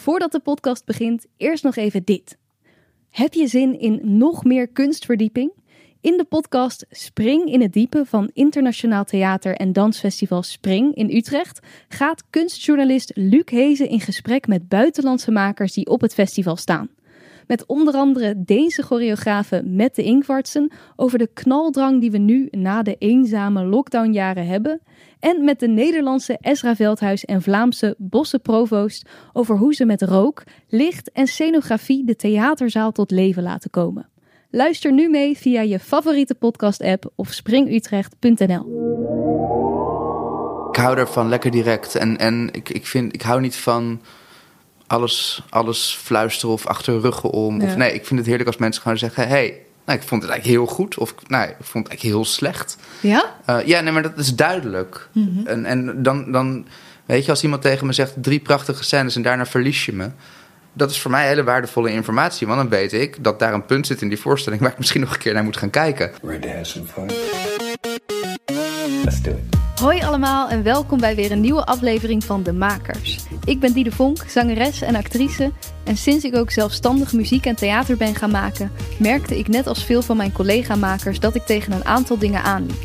Voordat de podcast begint, eerst nog even dit. Heb je zin in nog meer kunstverdieping? In de podcast Spring in het Diepe van Internationaal Theater en Dansfestival Spring in Utrecht gaat kunstjournalist Luc Hezen in gesprek met buitenlandse makers die op het festival staan. Met onder andere Deense choreografe Mette Ingvartsen over de knaldrang die we nu na de eenzame lockdownjaren hebben. En met de Nederlandse Ezra Veldhuis en Vlaamse Bosse Provoost over hoe ze met rook, licht en scenografie de theaterzaal tot leven laten komen. Luister nu mee via je favoriete podcast-app of springutrecht.nl. Ik hou ervan lekker direct. En, en ik, ik, vind, ik hou niet van alles, alles fluisteren of achter ruggen om. Of, nee, ik vind het heerlijk als mensen gewoon zeggen: hey, nou, ik vond het eigenlijk heel goed. Of nou, ik vond het eigenlijk heel slecht. Ja? Uh, ja, nee, maar dat is duidelijk. En, en dan, dan, weet je, als iemand tegen me zegt drie prachtige scènes en daarna verlies je me. Dat is voor mij hele waardevolle informatie. Want dan weet ik dat daar een punt zit in die voorstelling waar ik misschien nog een keer naar moet gaan kijken. Ready to have some fun? Let's do it. Hoi allemaal en welkom bij weer een nieuwe aflevering van De Makers. Ik ben Diede Vonk, zangeres en actrice. En sinds ik ook zelfstandig muziek en theater ben gaan maken, merkte ik net als veel van mijn collega-makers dat ik tegen een aantal dingen aanliep.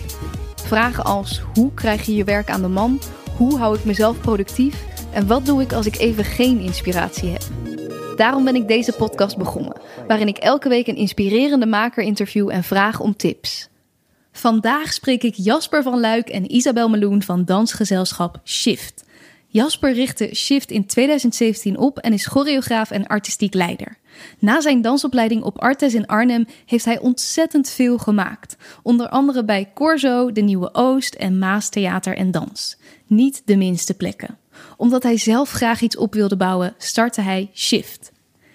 Vragen als hoe krijg je je werk aan de man? Hoe hou ik mezelf productief? En wat doe ik als ik even geen inspiratie heb? Daarom ben ik deze podcast begonnen, waarin ik elke week een inspirerende maker interview en vraag om tips. Vandaag spreek ik Jasper van Luik en Isabel Meloen van dansgezelschap Shift. Jasper richtte Shift in 2017 op en is choreograaf en artistiek leider. Na zijn dansopleiding op Artes in Arnhem heeft hij ontzettend veel gemaakt. Onder andere bij Corso, de Nieuwe Oost en Maas Theater en Dans. Niet de minste plekken. Omdat hij zelf graag iets op wilde bouwen, startte hij Shift.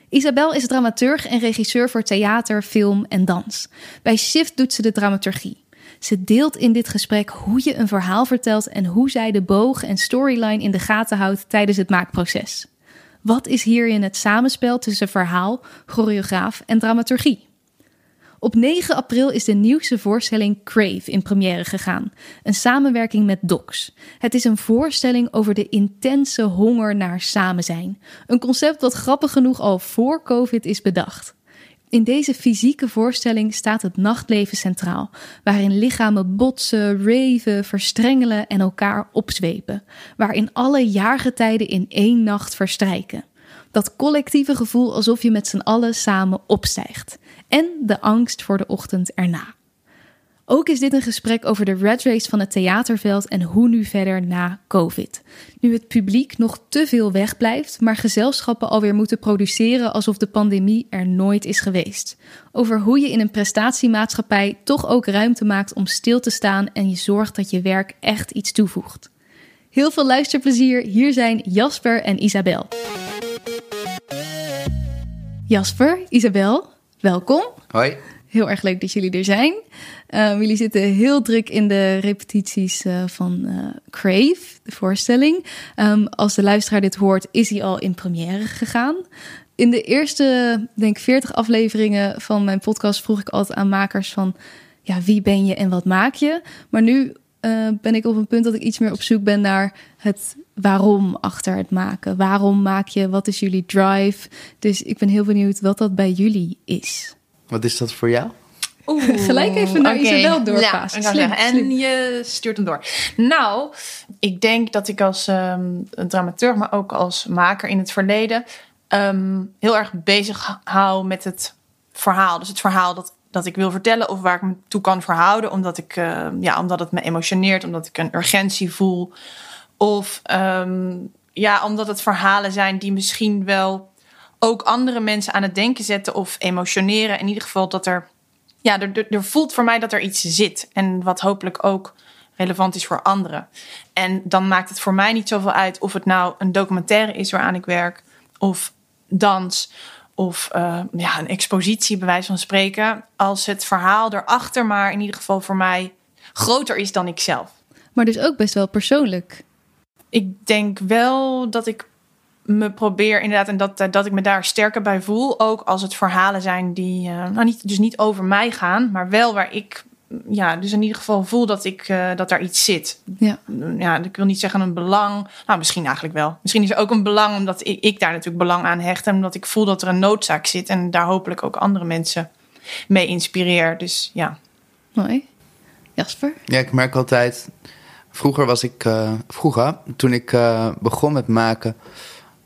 Isabel is dramaturg en regisseur voor theater, film en dans. Bij Shift doet ze de dramaturgie. Ze deelt in dit gesprek hoe je een verhaal vertelt en hoe zij de boog en storyline in de gaten houdt tijdens het maakproces. Wat is hierin het samenspel tussen verhaal, choreograaf en dramaturgie? Op 9 april is de nieuwste voorstelling Crave in première gegaan. Een samenwerking met Docs. Het is een voorstelling over de intense honger naar samen zijn. Een concept dat grappig genoeg al voor COVID is bedacht. In deze fysieke voorstelling staat het nachtleven centraal, waarin lichamen botsen, raven, verstrengelen en elkaar opzwepen, waarin alle jaargetijden in één nacht verstrijken. Dat collectieve gevoel alsof je met z'n allen samen opstijgt. En de angst voor de ochtend erna. Ook is dit een gesprek over de red race van het theaterveld en hoe nu verder na COVID. Nu het publiek nog te veel wegblijft, maar gezelschappen alweer moeten produceren alsof de pandemie er nooit is geweest. Over hoe je in een prestatiemaatschappij toch ook ruimte maakt om stil te staan en je zorgt dat je werk echt iets toevoegt. Heel veel luisterplezier. Hier zijn Jasper en Isabel. Jasper, Isabel, welkom. Hoi. Heel erg leuk dat jullie er zijn. Um, jullie zitten heel druk in de repetities uh, van uh, Crave, de voorstelling. Um, als de luisteraar dit hoort, is hij al in première gegaan. In de eerste, denk ik, 40 afleveringen van mijn podcast vroeg ik altijd aan makers van... Ja, wie ben je en wat maak je? Maar nu uh, ben ik op een punt dat ik iets meer op zoek ben naar het waarom achter het maken. Waarom maak je? Wat is jullie drive? Dus ik ben heel benieuwd wat dat bij jullie is. Wat is dat voor jou? Oeh, Gelijk even naar okay. Isabel doorpassen. Ja, slim, en slim. je stuurt hem door. Nou, ik denk dat ik als um, dramaturg, maar ook als maker in het verleden... Um, heel erg bezig hou met het verhaal. Dus het verhaal dat, dat ik wil vertellen of waar ik me toe kan verhouden. Omdat, ik, uh, ja, omdat het me emotioneert, omdat ik een urgentie voel. Of um, ja, omdat het verhalen zijn die misschien wel ook andere mensen aan het denken zetten of emotioneren. In ieder geval dat er, ja, er, er, voelt voor mij dat er iets zit. En wat hopelijk ook relevant is voor anderen. En dan maakt het voor mij niet zoveel uit of het nou een documentaire is waaraan ik werk, of dans, of uh, ja, een expositie, bij wijze van spreken. Als het verhaal erachter maar in ieder geval voor mij groter is dan ik zelf. Maar dus ook best wel persoonlijk. Ik denk wel dat ik me probeer inderdaad en dat, dat ik me daar sterker bij voel. Ook als het verhalen zijn die uh, nou niet, dus niet over mij gaan, maar wel waar ik ja, dus in ieder geval voel dat, ik, uh, dat daar iets zit. Ja. ja, ik wil niet zeggen een belang. Nou, misschien eigenlijk wel. Misschien is er ook een belang omdat ik, ik daar natuurlijk belang aan hecht. En omdat ik voel dat er een noodzaak zit. En daar hopelijk ook andere mensen mee inspireer. Dus ja. Mooi. Jasper? Ja, ik merk altijd. Vroeger was ik. Uh, vroeger, toen ik uh, begon met maken.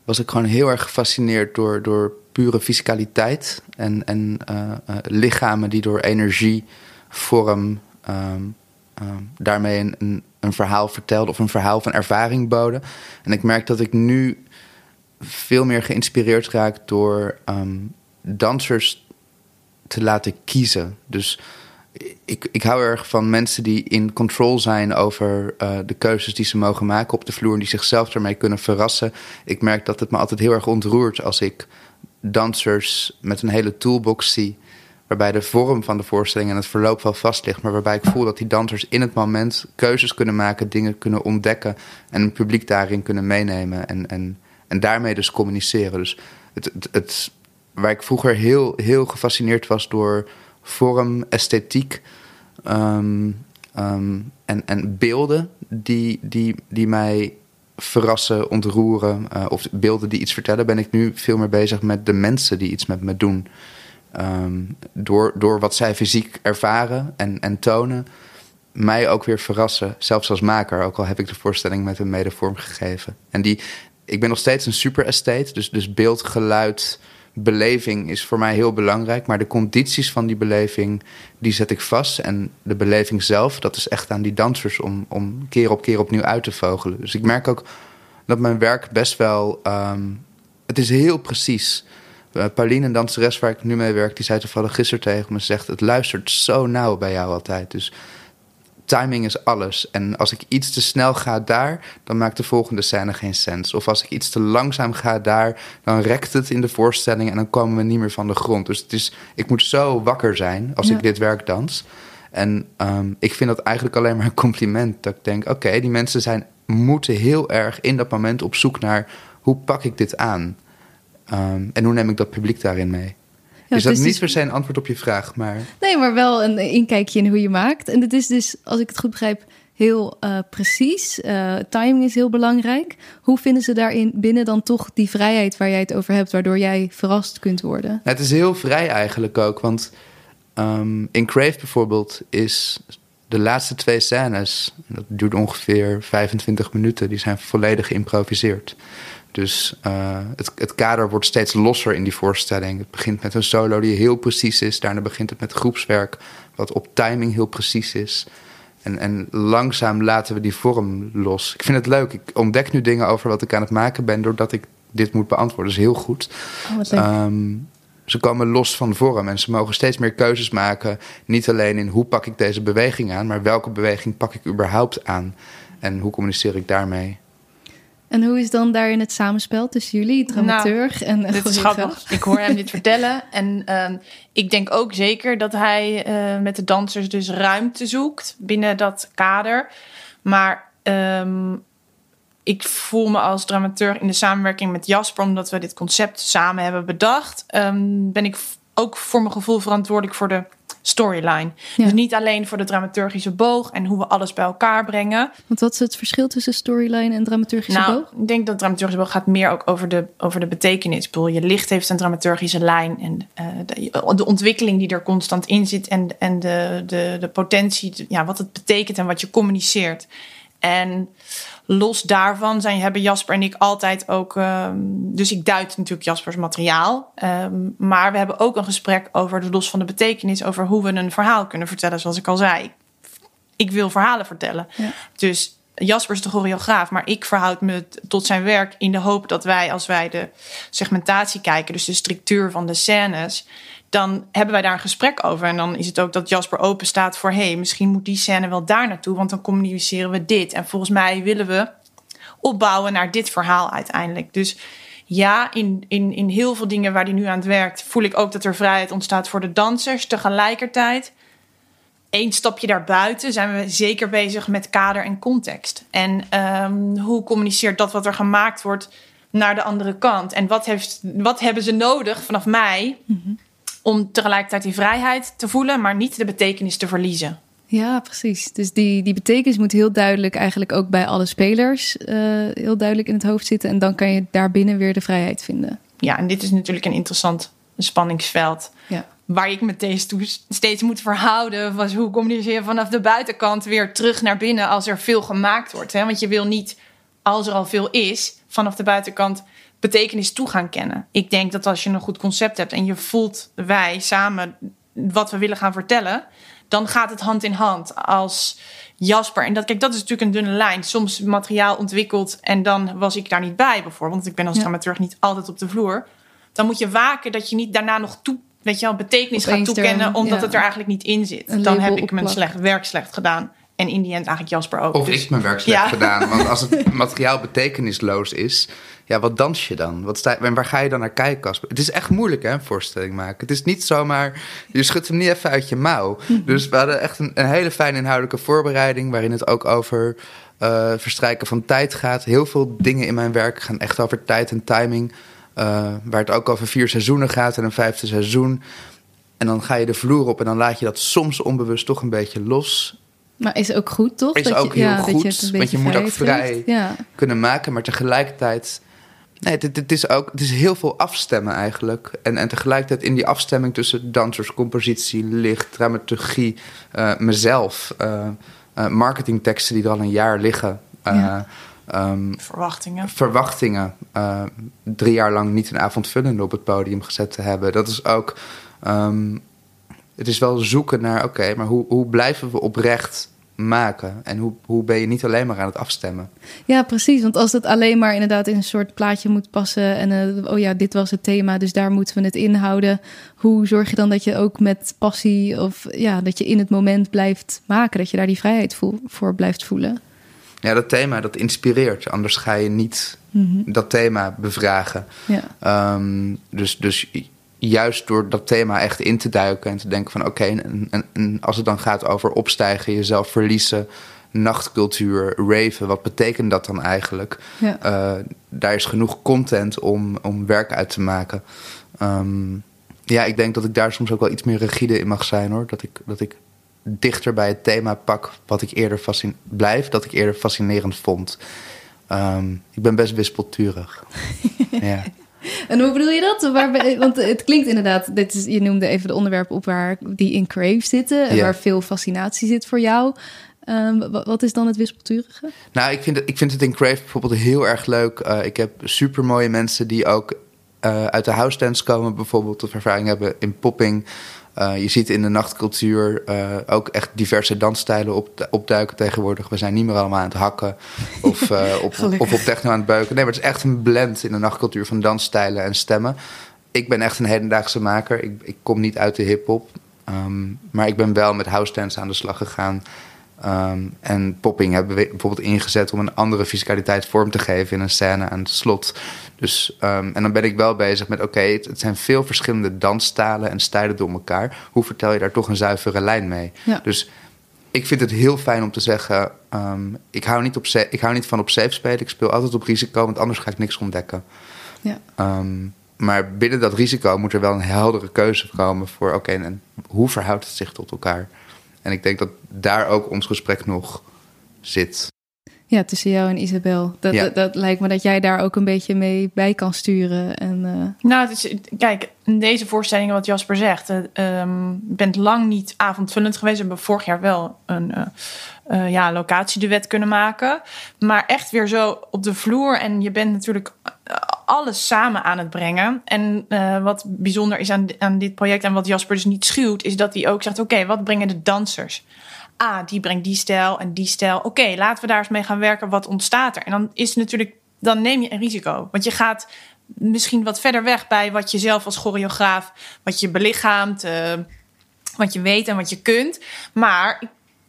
Was ik gewoon heel erg gefascineerd door, door pure fiscaliteit. En, en uh, lichamen die door energie, vorm. Um, um, daarmee een, een, verhaal vertelden. of een verhaal van ervaring boden. En ik merk dat ik nu veel meer geïnspireerd raak door um, dansers te laten kiezen. Dus ik, ik hou erg van mensen die in control zijn over uh, de keuzes die ze mogen maken op de vloer en die zichzelf daarmee kunnen verrassen. Ik merk dat het me altijd heel erg ontroert als ik dansers met een hele toolbox zie. Waarbij de vorm van de voorstelling en het verloop wel vast ligt. Maar waarbij ik voel dat die dansers in het moment keuzes kunnen maken, dingen kunnen ontdekken. En het publiek daarin kunnen meenemen. En, en, en daarmee dus communiceren. Dus het, het, waar ik vroeger heel, heel gefascineerd was door vorm, esthetiek um, um, en, en beelden die, die, die mij verrassen, ontroeren. Uh, of beelden die iets vertellen, ben ik nu veel meer bezig met de mensen die iets met me doen. Um, door, door wat zij fysiek ervaren en, en tonen, mij ook weer verrassen. Zelfs als maker, ook al heb ik de voorstelling met een mede vormgegeven. En die, ik ben nog steeds een super estate, dus, dus beeld, geluid, beleving is voor mij heel belangrijk. Maar de condities van die beleving, die zet ik vast. En de beleving zelf, dat is echt aan die dansers om, om keer op keer opnieuw uit te vogelen. Dus ik merk ook dat mijn werk best wel. Um, het is heel precies. Uh, Pauline, een danseres waar ik nu mee werk, die zei toevallig gisteren tegen me: zegt, Het luistert zo nauw bij jou altijd. Dus timing is alles. En als ik iets te snel ga daar, dan maakt de volgende scène geen sens. Of als ik iets te langzaam ga daar, dan rekt het in de voorstelling en dan komen we niet meer van de grond. Dus het is, ik moet zo wakker zijn als ik dit werk dans. En um, ik vind dat eigenlijk alleen maar een compliment. Dat ik denk, oké, okay, die mensen zijn, moeten heel erg in dat moment op zoek naar hoe pak ik dit aan? Um, en hoe neem ik dat publiek daarin mee? Is dat niet dus... per se een antwoord op je vraag, maar... Nee, maar wel een inkijkje in hoe je maakt. En het is dus, als ik het goed begrijp, heel uh, precies. Uh, timing is heel belangrijk. Hoe vinden ze daarin binnen dan toch die vrijheid waar jij het over hebt... waardoor jij verrast kunt worden? Ja, het is heel vrij eigenlijk ook, want... Um, in Crave bijvoorbeeld is de laatste twee scènes... dat duurt ongeveer 25 minuten, die zijn volledig geïmproviseerd... Dus uh, het, het, kader wordt steeds losser in die voorstelling. Het begint met een solo die heel precies is. Daarna begint het met groepswerk, wat op timing heel precies is. En, en langzaam laten we die vorm los. Ik vind het leuk. Ik ontdek nu dingen over wat ik aan het maken ben, doordat ik dit moet beantwoorden. Dat is heel goed. Oh, um, ze komen los van vorm en ze mogen steeds meer keuzes maken. Niet alleen in hoe pak ik deze beweging aan, maar welke beweging pak ik überhaupt aan? En hoe communiceer ik daarmee? En hoe is dan daarin het samenspel tussen jullie, dramaturg nou, en dit is grappig. Ik hoor hem dit vertellen en uh, ik denk ook zeker dat hij uh, met de dansers dus ruimte zoekt binnen dat kader. Maar um, ik voel me als dramaturg in de samenwerking met Jasper, omdat we dit concept samen hebben bedacht, um, ben ik ook voor mijn gevoel verantwoordelijk voor de storyline. Dus niet alleen voor de dramaturgische boog en hoe we alles bij elkaar brengen. Want wat is het verschil tussen storyline en dramaturgische nou, boog? Ik denk dat dramaturgische boog gaat meer ook over de, over de betekenis. Ik bedoel, je licht heeft een dramaturgische lijn en uh, de, de, ontwikkeling die er constant in zit en, en de, de, de potentie, ja, wat het betekent en wat je communiceert. En los daarvan zijn, hebben Jasper en ik altijd ook. Um, dus ik duid natuurlijk Jaspers materiaal. Um, maar we hebben ook een gesprek over de los van de betekenis. Over hoe we een verhaal kunnen vertellen. Zoals ik al zei. Ik wil verhalen vertellen. Ja. Dus Jasper is de choreograaf, maar ik verhoud me tot zijn werk in de hoop dat wij, als wij de segmentatie kijken, dus de structuur van de scènes, dan hebben wij daar een gesprek over. En dan is het ook dat Jasper open staat voor: hé, misschien moet die scène wel daar naartoe, want dan communiceren we dit. En volgens mij willen we opbouwen naar dit verhaal uiteindelijk. Dus ja, in, in, in heel veel dingen waar hij nu aan het werkt, voel ik ook dat er vrijheid ontstaat voor de dansers. Tegelijkertijd, één stapje daarbuiten, zijn we zeker bezig met kader en context. En um, hoe communiceert dat wat er gemaakt wordt naar de andere kant? En wat, heeft, wat hebben ze nodig vanaf mij? -hmm om tegelijkertijd die vrijheid te voelen, maar niet de betekenis te verliezen. Ja, precies. Dus die, die betekenis moet heel duidelijk eigenlijk ook bij alle spelers uh, heel duidelijk in het hoofd zitten. En dan kan je daarbinnen weer de vrijheid vinden. Ja, en dit is natuurlijk een interessant spanningsveld. Ja. Waar ik me steeds moet verhouden, was hoe communiceer je vanaf de buitenkant weer terug naar binnen als er veel gemaakt wordt. Hè? Want je wil niet, als er al veel is, vanaf de buitenkant betekenis toe gaan kennen. Ik denk dat als je een goed concept hebt en je voelt wij samen wat we willen gaan vertellen, dan gaat het hand in hand als Jasper. En dat, kijk, dat is natuurlijk een dunne lijn. Soms materiaal ontwikkeld en dan was ik daar niet bij, bijvoorbeeld. Want ik ben als dramaturg niet altijd op de vloer. Dan moet je waken dat je niet daarna nog toe, weet je wel, betekenis gaat toekennen, omdat het er eigenlijk niet in zit. dan heb ik mijn slecht, werk slecht gedaan. En in die end eigenlijk Jasper ook. Of dus, ik mijn werk slecht gedaan. Want als het materiaal betekenisloos is, ja, wat dans je dan? Wat sta, en waar ga je dan naar kijken, Casper? Het is echt moeilijk, hè, een voorstelling maken. Het is niet zomaar, je schudt hem niet even uit je mouw. Mhm. Dus we hadden echt een, een hele fijne inhoudelijke voorbereiding... waarin het ook over uh, verstrijken van tijd gaat. Heel veel dingen in mijn werk gaan echt over tijd en timing... Uh, waar het ook over vier seizoenen gaat en een vijfde seizoen. En dan ga je de vloer op en dan laat je dat soms onbewust toch een beetje los. Maar is ook goed, toch? Is ook heel goed, want je moet ook vrij kunnen maken. Maar tegelijkertijd Nee, het, is ook het is heel veel afstemmen eigenlijk. En, en tegelijkertijd in die afstemming tussen dansers, compositie, licht, dramaturgie, uh, mezelf, uh, uh, marketingteksten die er al een jaar liggen. Um, verwachtingen. Verwachtingen. drie jaar lang niet een avondvullende op het podium gezet te hebben. Dat is ook. Um, het is wel zoeken naar, oké, maar hoe, hoe blijven we oprecht maken? En hoe, hoe ben je niet alleen maar aan het afstemmen? Ja, precies. Want als het alleen maar inderdaad in een soort plaatje moet passen... en uh, oh ja, dit was het thema, dus daar moeten we het inhouden... hoe zorg je dan dat je ook met passie of ja, dat je in het moment blijft maken... dat je daar die vrijheid voor blijft voelen? Ja, dat thema, dat inspireert. Anders ga je niet mhm. dat thema bevragen. Ja. Um, dus, dus juist door dat thema echt in te duiken en te denken van oké, en, en, als het dan gaat over opstijgen, jezelf verliezen, nachtcultuur, raven, wat betekent dat dan eigenlijk? Ja. Uh, daar is genoeg content om, om werk uit te maken. Um, ja, ik denk dat ik daar soms ook wel iets meer rigide in mag zijn hoor. Dat ik, dat ik dichter bij het thema pak wat ik eerder fascin blijf, dat ik eerder fascinerend vond. Um, ik ben best wispelturig. ja. En hoe bedoel je dat? Waar, want het klinkt inderdaad, dit is, je noemde even de onderwerpen op waar die in Crave zitten, en waar veel fascinatie zit voor jou. Um, wat is dan het wispelturige? Nou, ik vind het, ik vind het in Crave bijvoorbeeld heel erg leuk. Uh, ik heb super mooie mensen die ook uh, uit de house dance komen, bijvoorbeeld, of ervaring hebben in popping. Uh, je ziet in de nachtcultuur uh, ook echt diverse dansstijlen op, opduiken tegenwoordig. We zijn niet meer allemaal aan het hakken of, uh, op, of op techno aan het beuken. Nee, maar het is echt een blend in de nachtcultuur van dansstijlen en stemmen. Ik ben echt een hedendaagse maker. Ik, ik kom niet uit de hip-hop. Um, maar ik ben wel met house dance aan de slag gegaan. Um, en popping hebben we bijvoorbeeld ingezet om een andere fiscaliteit vorm te geven in een scène aan het slot. Dus, um, en dan ben ik wel bezig met: oké, het, het, zijn veel verschillende dansstalen en stijlen door elkaar. Hoe vertel je daar toch een zuivere lijn mee? Ja. Dus ik vind het heel fijn om te zeggen: um, ik, hou niet op ik hou niet van op safe spelen. Ik speel altijd op risico, want anders ga ik niks ontdekken. Ja. maar binnen dat risico moet er wel een heldere keuze komen voor: oké, en hoe verhoudt het zich tot elkaar? En ik denk dat daar ook ons gesprek nog zit. Ja, tussen jou en Isabel. Dat, dat, dat, lijkt me dat jij daar ook een beetje mee bij kan sturen. En, uh... Nou, het is, kijk, in deze voorstelling wat Jasper zegt, uh, um, bent lang niet avondvullend geweest. We hebben vorig jaar wel een uh, uh, ja, locatieduet kunnen maken. Maar echt weer zo op de vloer. En je bent natuurlijk alles samen aan het brengen. En uh, wat bijzonder is aan, aan dit project en wat Jasper dus niet schuwt, is dat hij ook zegt: Oké, wat brengen de dansers? Ah, die brengt die stijl en die stijl. Oké, laten we daar eens mee gaan werken. Wat ontstaat er? En dan is natuurlijk, dan neem je een risico. Want je gaat misschien wat verder weg bij wat je zelf als choreograaf, wat je belichaamt, uh, wat je weet en wat je kunt. Maar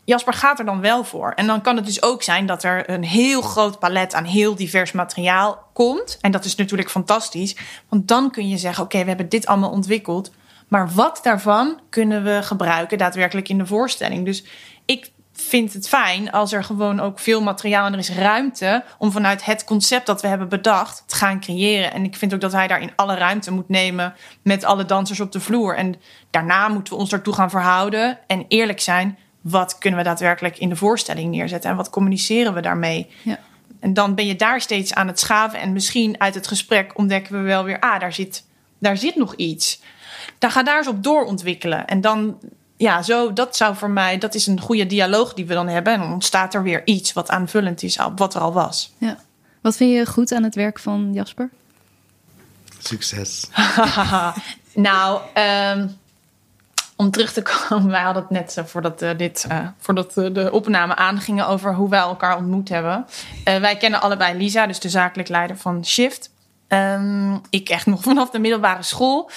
Jasper gaat er dan wel voor. En dan kan het dus ook zijn dat er een heel groot palet aan heel divers materiaal komt. En dat is natuurlijk fantastisch. Want dan kun je zeggen: Oké, we hebben dit allemaal ontwikkeld. Maar wat daarvan kunnen we gebruiken daadwerkelijk in de voorstelling? Dus ik vind het fijn als er gewoon ook veel materiaal en er is ruimte om vanuit het concept dat we hebben bedacht te gaan creëren. En ik vind ook dat hij daarin alle ruimte moet nemen met alle dansers op de vloer. En daarna moeten we ons daartoe gaan verhouden en eerlijk zijn wat kunnen we daadwerkelijk in de voorstelling neerzetten en wat communiceren we daarmee. Ja. En dan ben je daar steeds aan het schaven en misschien uit het gesprek ontdekken we wel weer, ah, daar zit, daar zit nog iets. Dan ga daar eens op doorontwikkelen. En dan, ja, zo, dat zou voor mij, dat is een goede dialoog die we dan hebben. En dan ontstaat er weer iets wat aanvullend is op wat er al was. Ja. Wat vind je goed aan het werk van Jasper? Succes. nou, ehm, om terug te komen, wij hadden het net uh, voordat, uh, dit, uh, voordat de opname aangingen over hoe wij elkaar ontmoet hebben. wij kennen allebei Lisa, dus de zakelijk leider van Shift. Um, ik echt nog vanaf de middelbare school.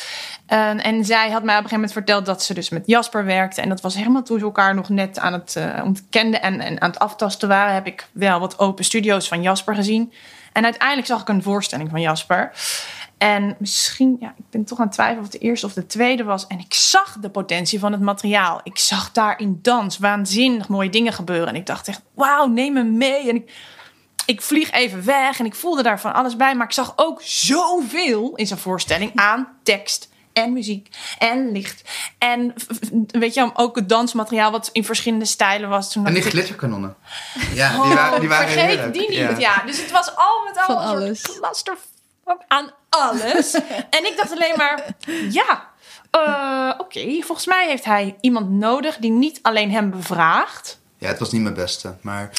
Uh, en zij had mij op een gegeven moment verteld dat ze dus met Jasper werkte. En dat was helemaal toen ze elkaar nog net aan het uh, ontkenden en, en aan het aftasten waren. Heb ik wel wat open studio's van Jasper gezien. En uiteindelijk zag ik een voorstelling van Jasper. En misschien, ja, ik ben toch aan het twijfelen of het de eerste of de tweede was. En ik zag de potentie van het materiaal. Ik zag daar in dans waanzinnig mooie dingen gebeuren. En ik dacht echt, wauw, neem me mee. En ik, ik vlieg even weg en ik voelde daar van alles bij. Maar ik zag ook zoveel in zijn voorstelling aan tekst en muziek en licht. En weet je, ook het dansmateriaal wat in verschillende stijlen was. Toen en die glitterkanonnen. Ja, die waren, die waren Vergeet heerlijk. die niet. Ja. ja. dus het was al met al Van alles. cluster aan alles. en ik dacht alleen maar, ja, uh, oké, okay, volgens mij heeft hij iemand nodig die niet alleen hem bevraagt. Ja, het was niet mijn beste, maar...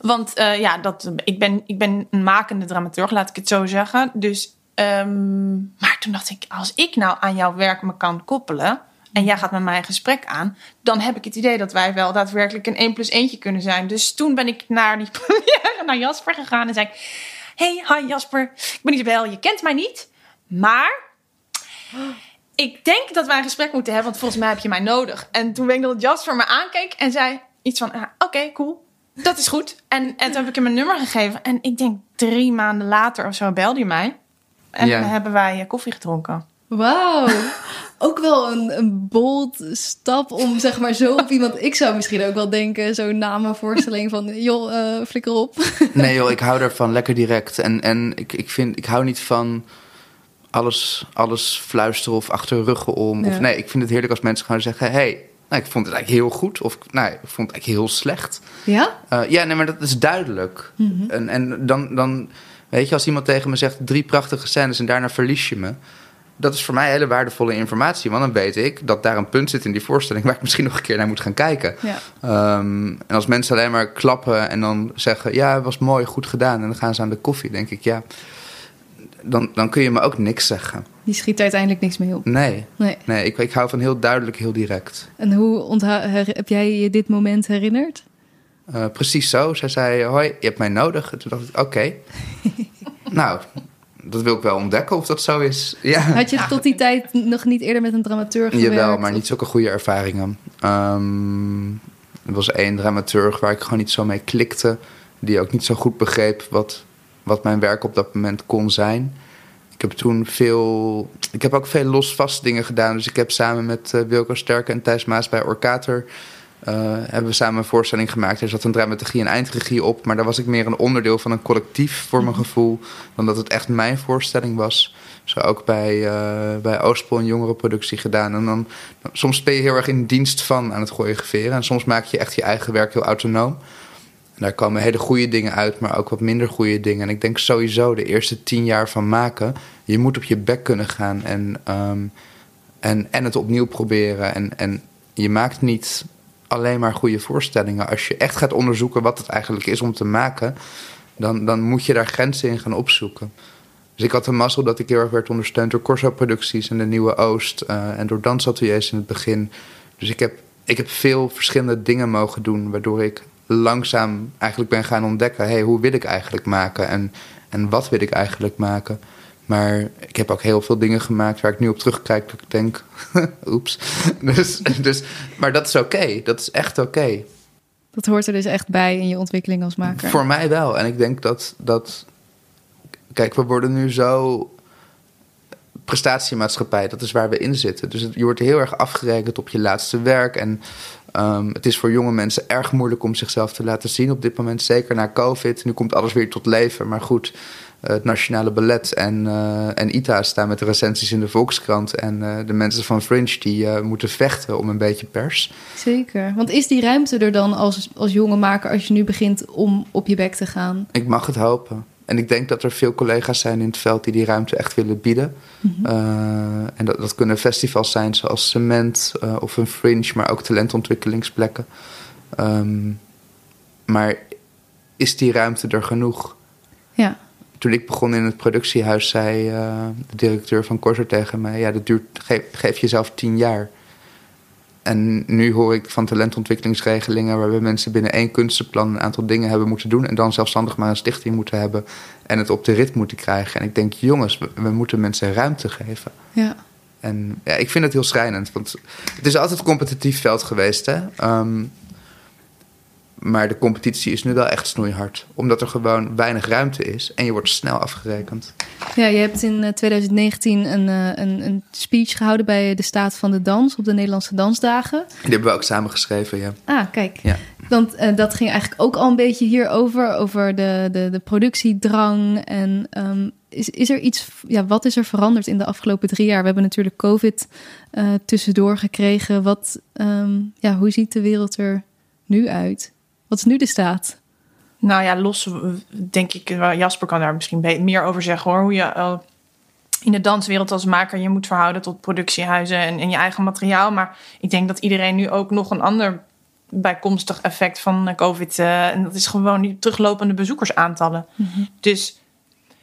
Want uh, ja, dat, ik, ben, ik ben een makende dramaturg, laat ik het zo zeggen. Dus, um, maar toen dacht ik, als ik nou aan jouw werk me kan koppelen... en jij gaat met mij een gesprek aan... dan heb ik het idee dat wij wel daadwerkelijk een 1 plus 1 kunnen zijn. Dus toen ben ik naar, die, naar Jasper gegaan en zei ik... Hey, hi Jasper, ik ben Isabel, je kent mij niet, maar ik denk dat wij een gesprek moeten hebben, want volgens mij heb je mij nodig. En toen weet ik dat Jasper me aankeek en zei iets van, ah, oké, cool, dat is goed. En, en toen heb ik hem een nummer gegeven en ik denk drie maanden later of zo belde hij mij. En Ja. hebben wij eh, koffie gedronken. Wauw. Ook wel een, een bold stap om zeg maar zo op iemand... Ik zou misschien ook wel denken, zo'n namenvoorstelling van... joh, eh, flikker op. Nee joh, ik hou ervan lekker direct. En, en ik, ik, vind, ik hou niet van alles, alles fluisteren of achter ruggen om. Ja. Of nee, ik vind het heerlijk als mensen gewoon zeggen... hey, nou, ik vond het eigenlijk heel goed. Of nou, ik vond het eigenlijk heel slecht. Ja? Uh, ja, nee, maar dat is duidelijk. En, en dan, dan, weet je, als iemand tegen me zegt... drie prachtige scènes en daarna verlies je me... Dat is voor mij hele waardevolle informatie. Want dan weet ik dat daar een punt zit in die voorstelling... waar ik misschien nog een keer naar moet gaan kijken. Ja. Um, en als mensen alleen maar klappen en dan zeggen... ja, het was mooi, goed gedaan. En dan gaan ze aan de koffie. denk ik, ja... Dan, dan kun je me ook niks zeggen. Die schiet uiteindelijk niks mee op. Nee, Nee. nee ik, ik hou van heel duidelijk, heel direct. En hoe heb jij je dit moment herinnerd? Uh, precies zo. Zij zei, hoi, je hebt mij nodig. En toen dacht ik, oké. nou, dat wil ik wel ontdekken of dat zo is. Ja. Had je tot die tijd nog niet eerder met een dramaturg gewerkt? Jawel, maar niet zulke goede ervaringen. Um, er was één dramaturg waar ik gewoon niet zo mee klikte. Die ook niet zo goed begreep wat, wat mijn werk op dat moment kon zijn. Ik heb toen veel... Ik heb ook veel los-vast dingen gedaan. Dus ik heb samen met uh, Wilco Sterke en Thijs Maas bij Orkater... Uh, hebben we samen een voorstelling gemaakt. Er zat een dramaturgie en eindregie op. Maar daar was ik meer een onderdeel van een collectief voor mijn gevoel. Dan dat het echt mijn voorstelling was. Zo ook bij, uh, bij Oostpol een jongerenproductie gedaan. En dan, soms ben je heel erg in dienst van aan het choreograferen. En soms maak je echt je eigen werk heel autonoom. En daar komen hele goede dingen uit, maar ook wat minder goede dingen. En ik denk sowieso de eerste tien jaar van maken... je moet op je bek kunnen gaan en, um, en, en het opnieuw proberen. En, en je maakt niet alleen maar goede voorstellingen. Als je echt gaat onderzoeken wat het eigenlijk is om te maken, dan, dan moet je daar grenzen in gaan opzoeken. Dus ik had de mazzel dat ik heel erg werd ondersteund door Corso Producties en de Nieuwe Oost uh, en door dansateliers in het begin. Dus ik heb, ik heb veel verschillende dingen mogen doen, waardoor ik langzaam eigenlijk ben gaan ontdekken: hey, hoe wil ik eigenlijk maken en, en wat wil ik eigenlijk maken. Maar ik heb ook heel veel dingen gemaakt waar ik nu op terugkijk. Dat ik denk, oeps. Dus, dus, maar dat is oké. Okay. Dat is echt oké. Okay. Dat hoort er dus echt bij in je ontwikkeling als maker. Voor mij wel. En ik denk dat, dat. Kijk, we worden nu zo. Prestatiemaatschappij, dat is waar we in zitten. Dus je wordt heel erg afgerekend op je laatste werk. En um, het is voor jonge mensen erg moeilijk om zichzelf te laten zien op dit moment. Zeker na COVID. Nu komt alles weer tot leven. Maar goed. Het Nationale Ballet en, en ITA staan met de recensies in de Volkskrant. En de mensen van Fringe die moeten vechten om een beetje pers. Zeker. Want is die ruimte er dan als, als jonge maker als je nu begint om op je bek te gaan? Ik mag het hopen. En ik denk dat er veel collega's zijn in het veld die die ruimte echt willen bieden. Mhm. en dat, dat kunnen festivals zijn zoals Cement of een Fringe, maar ook talentontwikkelingsplekken. Ehm, maar is die ruimte er genoeg? Ja. Toen ik begon in het productiehuis, zei uh, de directeur van Corsair tegen mij: Ja, dat duurt, geef, geef jezelf tien jaar. En nu hoor ik van talentontwikkelingsregelingen waarbij mensen binnen één kunstenplan een aantal dingen hebben moeten doen. En dan zelfstandig maar een stichting moeten hebben en het op de rit moeten krijgen. En ik denk, jongens, we, moeten mensen ruimte geven. Ja. En ja, ik vind het heel schrijnend, want het is altijd een competitief veld geweest. Hè? Ehm, maar de competitie is nu wel echt snoeihard. Omdat er gewoon weinig ruimte is en je wordt snel afgerekend. Ja, je hebt in 2019 eh, een, eh, een, een speech gehouden bij de Staat van de Dans op de Nederlandse Dansdagen. Die hebben we ook samen geschreven, ja. Ah, kijk. Ja. Want uh, dat ging eigenlijk ook al een beetje hierover, over de, de, de productiedrang. En um, is, is er iets, ja, wat is er veranderd in de afgelopen drie jaar? We hebben natuurlijk COVID uh, tussendoor gekregen. Wat, um, ja, hoe ziet de wereld er nu uit? Wat is nu de staat? Nou ja, los denk ik, Jasper kan daar misschien meer over zeggen hoor. Hoe je uh, in de danswereld als maker je moet verhouden tot productiehuizen en, en, je eigen materiaal. Maar ik denk dat iedereen nu ook nog een ander bijkomstig effect van COVID. Uh, en dat is gewoon die teruglopende bezoekersaantallen. Mhm. Dus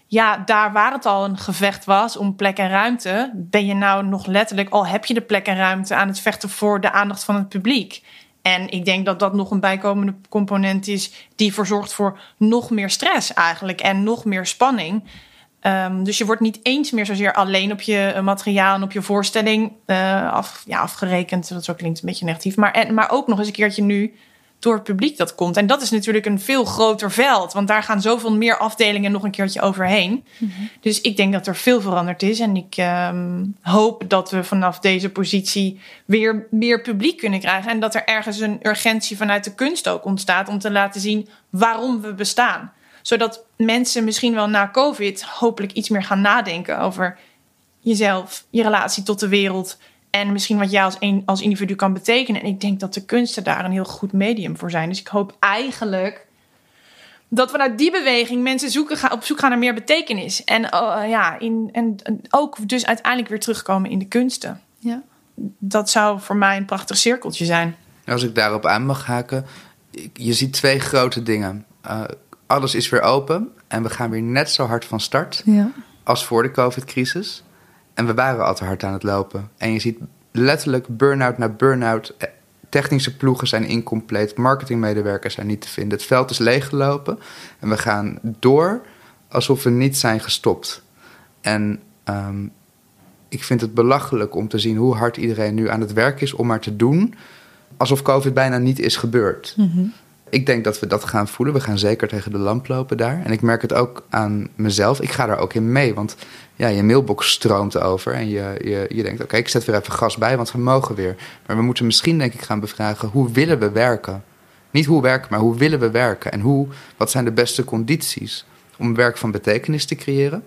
ja, daar waar het al een gevecht was om plek en ruimte, ben je nou nog letterlijk, al heb je de plek en ruimte aan het vechten voor de aandacht van het publiek. En ik denk dat dat nog een bijkomende component is die ervoor zorgt voor nog meer stress eigenlijk en nog meer spanning. Um, dus je wordt niet eens meer zozeer alleen op je eh, materiaal en op je voorstelling uh, af, ja, afgerekend. Dat zo klinkt een beetje negatief. Maar, en, maar ook nog eens een keertje nu door het publiek dat komt. En dat is natuurlijk een veel groter veld, want daar gaan zoveel meer afdelingen nog een keertje overheen. Mhm. Dus ik denk dat er veel veranderd is. En ik ehm, hoop dat we vanaf deze positie weer meer publiek kunnen krijgen. En dat er ergens een urgentie vanuit de kunst ook ontstaat om te laten zien waarom we bestaan. Zodat mensen misschien wel na COVID hopelijk iets meer gaan nadenken over jezelf, je relatie tot de wereld en misschien wat jij als, een, als individu kan betekenen. En ik denk dat de kunsten daar een heel goed medium voor zijn. Dus ik hoop eigenlijk dat vanuit die beweging mensen zoeken, gaan, op zoek gaan naar meer betekenis. En, uh, ja, in, en, ook dus uiteindelijk weer terugkomen in de kunsten. Ja. Dat zou voor mij een prachtig cirkeltje zijn. Als ik daarop aan mag haken, je ziet twee grote dingen. Uh, alles is weer open en we gaan weer net zo hard van start ja. als voor de COVID-crisis. En we waren al te hard aan het lopen. En je ziet letterlijk burn-out na burn-out. Eh, technische ploegen zijn incompleet. Marketingmedewerkers zijn niet te vinden. Het veld is leeggelopen. En we gaan door alsof we niet zijn gestopt. En um, ik vind het belachelijk om te zien hoe hard iedereen nu aan het werk is om maar te doen. Alsof COVID bijna niet is gebeurd. Mm ik denk dat we dat gaan voelen. We gaan zeker tegen de lamp lopen daar. En ik merk het ook aan mezelf. Ik ga daar ook in mee. Want ja, je mailbox stroomt over. En je, je, je denkt, oké, ik zet weer even gas bij, want we mogen weer. Maar we moeten misschien, denk ik, gaan bevragen... hoe willen we werken? Niet hoe werken, maar hoe willen we werken? En hoe, wat zijn de beste condities om werk van betekenis te creëren?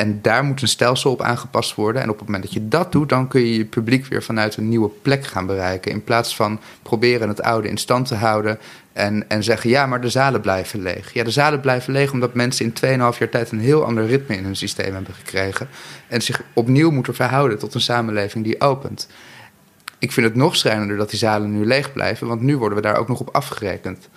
En daar moet een stelsel op aangepast worden. En op het moment dat je dat doet, dan kun je je publiek weer vanuit een nieuwe plek gaan bereiken. In plaats van proberen het oude in stand te houden en, en zeggen: ja, maar de zalen blijven leeg. Ja, de zalen blijven leeg omdat mensen in 2,5 jaar tijd een heel ander ritme in hun systeem hebben gekregen. En zich opnieuw moeten verhouden tot een samenleving die opent. Ik vind het nog schrijnender dat die zalen nu leeg blijven, want nu worden we daar ook nog op afgerekend.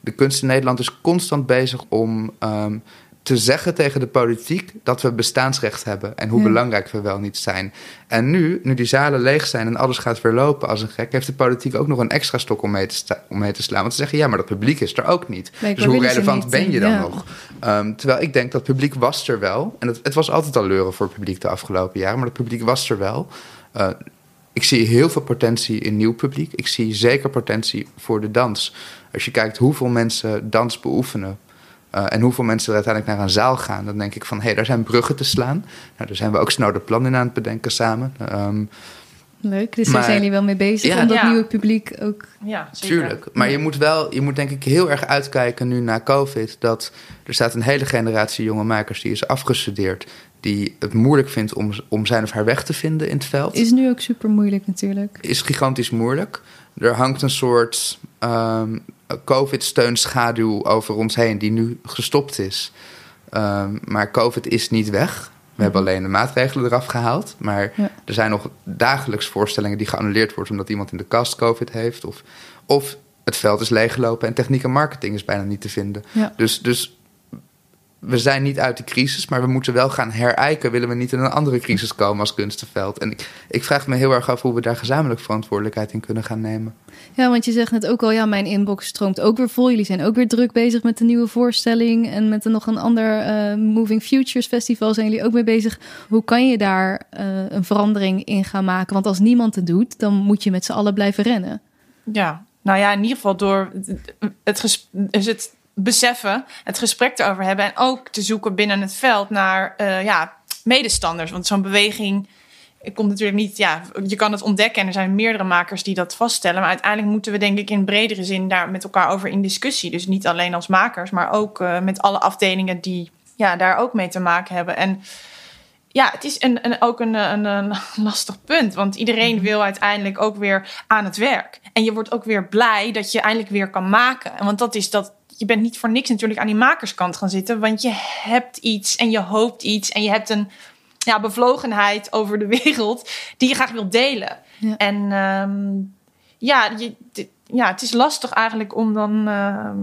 De kunst in Nederland is constant bezig om. Um, te zeggen tegen de politiek dat we bestaansrecht hebben en hoe belangrijk we wel niet zijn. En nu, nu die zalen leeg zijn en alles gaat weer lopen als een gek, heeft de politiek ook nog een extra stok om mee te, om mee te slaan. Want ze zeggen ja, maar dat publiek is er ook niet. dus hoe relevant ben je dan nog? Um, terwijl ik denk dat publiek was er wel. En het, het, was altijd al leuren voor het publiek de afgelopen jaren, maar het publiek was er wel. Uh, ik zie heel veel potentie in nieuw publiek. Ik zie zeker potentie voor de dans. Als je kijkt hoeveel mensen dans beoefenen uh, en hoeveel mensen er uiteindelijk naar een zaal gaan, dan denk ik van hé, hey, daar zijn bruggen te slaan. Nou, daar zijn we ook snel de plan in aan het bedenken samen. Um, Leuk, dus daar zijn jullie wel mee bezig Ja. om dat Ja. nieuwe publiek ook... Ja, zeker. Tuurlijk. Maar je moet wel, je moet denk ik heel erg uitkijken nu na COVID. Dat er staat een hele generatie jonge makers die is afgestudeerd. Die het moeilijk vindt om, om zijn of haar weg te vinden in het veld. Is nu ook super moeilijk natuurlijk. is gigantisch moeilijk. Er hangt een soort ehm, COVID-steunschaduw over ons heen die nu gestopt is. Ehm, maar COVID is niet weg. We hebben alleen de maatregelen eraf gehaald. Maar Ja. er zijn nog dagelijks voorstellingen die geannuleerd worden omdat iemand in de kast COVID heeft. Of, of het veld is leeggelopen en techniek en marketing is bijna niet te vinden. Ja. Dus, dus we zijn niet uit de crisis, maar we moeten wel gaan herijken. Willen we niet in een andere crisis komen als kunstenveld? En ik, ik vraag me heel erg af hoe we daar gezamenlijk verantwoordelijkheid in kunnen gaan nemen. Ja, want je zegt net ook al, ja, mijn inbox stroomt ook weer vol. Jullie zijn ook weer druk bezig met de nieuwe voorstelling. En met een, nog een ander eh, Moving Futures Festival zijn jullie ook mee bezig. Hoe kan je daar eh, een verandering in gaan maken? Want als niemand het doet, dan moet je met z'n allen blijven rennen. Ja, nou ja, in ieder geval door het, dus het beseffen, het gesprek erover hebben en ook te zoeken binnen het veld naar eh, ja, medestanders. Want zo'n beweging komt natuurlijk niet, ja, je kan het ontdekken en er zijn meerdere makers die dat vaststellen. Maar uiteindelijk moeten we denk ik in bredere zin daar met elkaar over in discussie. Dus niet alleen als makers, maar ook eh, met alle afdelingen die ja, daar ook mee te maken hebben. En ja, het is een, een, ook een, een, een lastig punt. Want iedereen wil uiteindelijk ook weer aan het werk. En je wordt ook weer blij dat je eindelijk weer kan maken. En Want dat is dat. Je bent niet voor niks natuurlijk aan die makerskant gaan zitten. Want je hebt iets en je hoopt iets. En je hebt een ja, bevlogenheid over de wereld die je graag wilt delen. Ja. En ehm, ja, je, ja, het is lastig eigenlijk om dan ehm,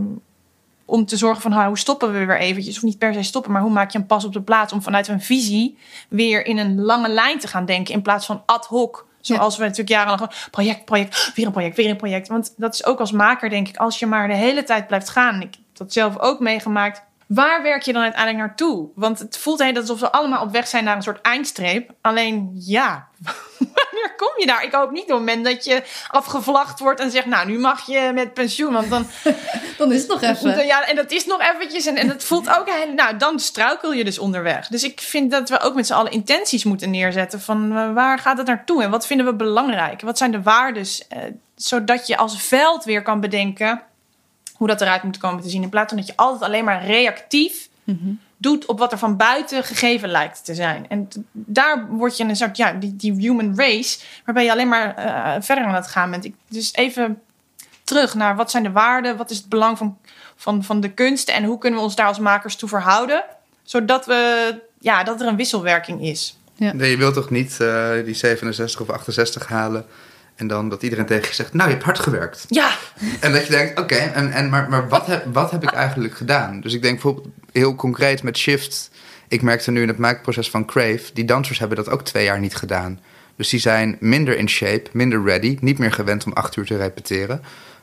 om te zorgen van nou, hoe stoppen we weer eventjes. Of niet per se stoppen, maar hoe maak je een pas op de plaats om vanuit een visie weer in een lange lijn te gaan denken in plaats van ad hoc. Zoals we natuurlijk jarenlang gewoon project, project, weer een project, weer een project. Want dat is ook als maker, denk ik, als je maar de hele tijd blijft gaan. Ik heb dat zelf ook meegemaakt. Waar werk je dan uiteindelijk naartoe? Want het voelt heel alsof we allemaal op weg zijn naar een soort eindstreep. Alleen ja, wanneer kom je daar? Ik hoop niet op het moment dat je afgevlacht wordt en zegt, nou, nu mag je met pensioen. Want dan, Dan is het nog even. ja, en dat is nog eventjes. En, en het voelt ook heel, nou, dan struikel je dus onderweg. Dus ik vind dat we ook met z'n allen intenties moeten neerzetten. Van eh, waar gaat het naartoe en wat vinden we belangrijk? Wat zijn de waardes? eh, zodat je als veld weer kan bedenken hoe dat eruit moet komen te zien. In plaats van dat je altijd alleen maar reactief doet op wat er van buiten gegeven lijkt te zijn. En daar word je een soort, ja, die, die human race, waarbij je alleen maar eh, verder aan het gaan bent. Ik, dus even terug naar wat zijn de waarden, wat is het belang van, van, van de kunst en hoe kunnen we ons daar als makers toe verhouden, zodat we, ja, dat er een wisselwerking is. Nee, je wilt toch niet eh, die 67 of 68 halen en dan dat iedereen tegen je zegt, nou, je hebt hard gewerkt. Ja, En dat je denkt, oké, en, en, maar, maar wat, heb, wat heb ik eigenlijk gedaan? Dus ik denk bijvoorbeeld heel concreet met Shift. Ik merkte nu in het maakproces van Crave, die dansers hebben dat ook twee jaar niet gedaan. Dus die zijn minder in shape, minder ready, niet meer gewend om acht uur te repeteren.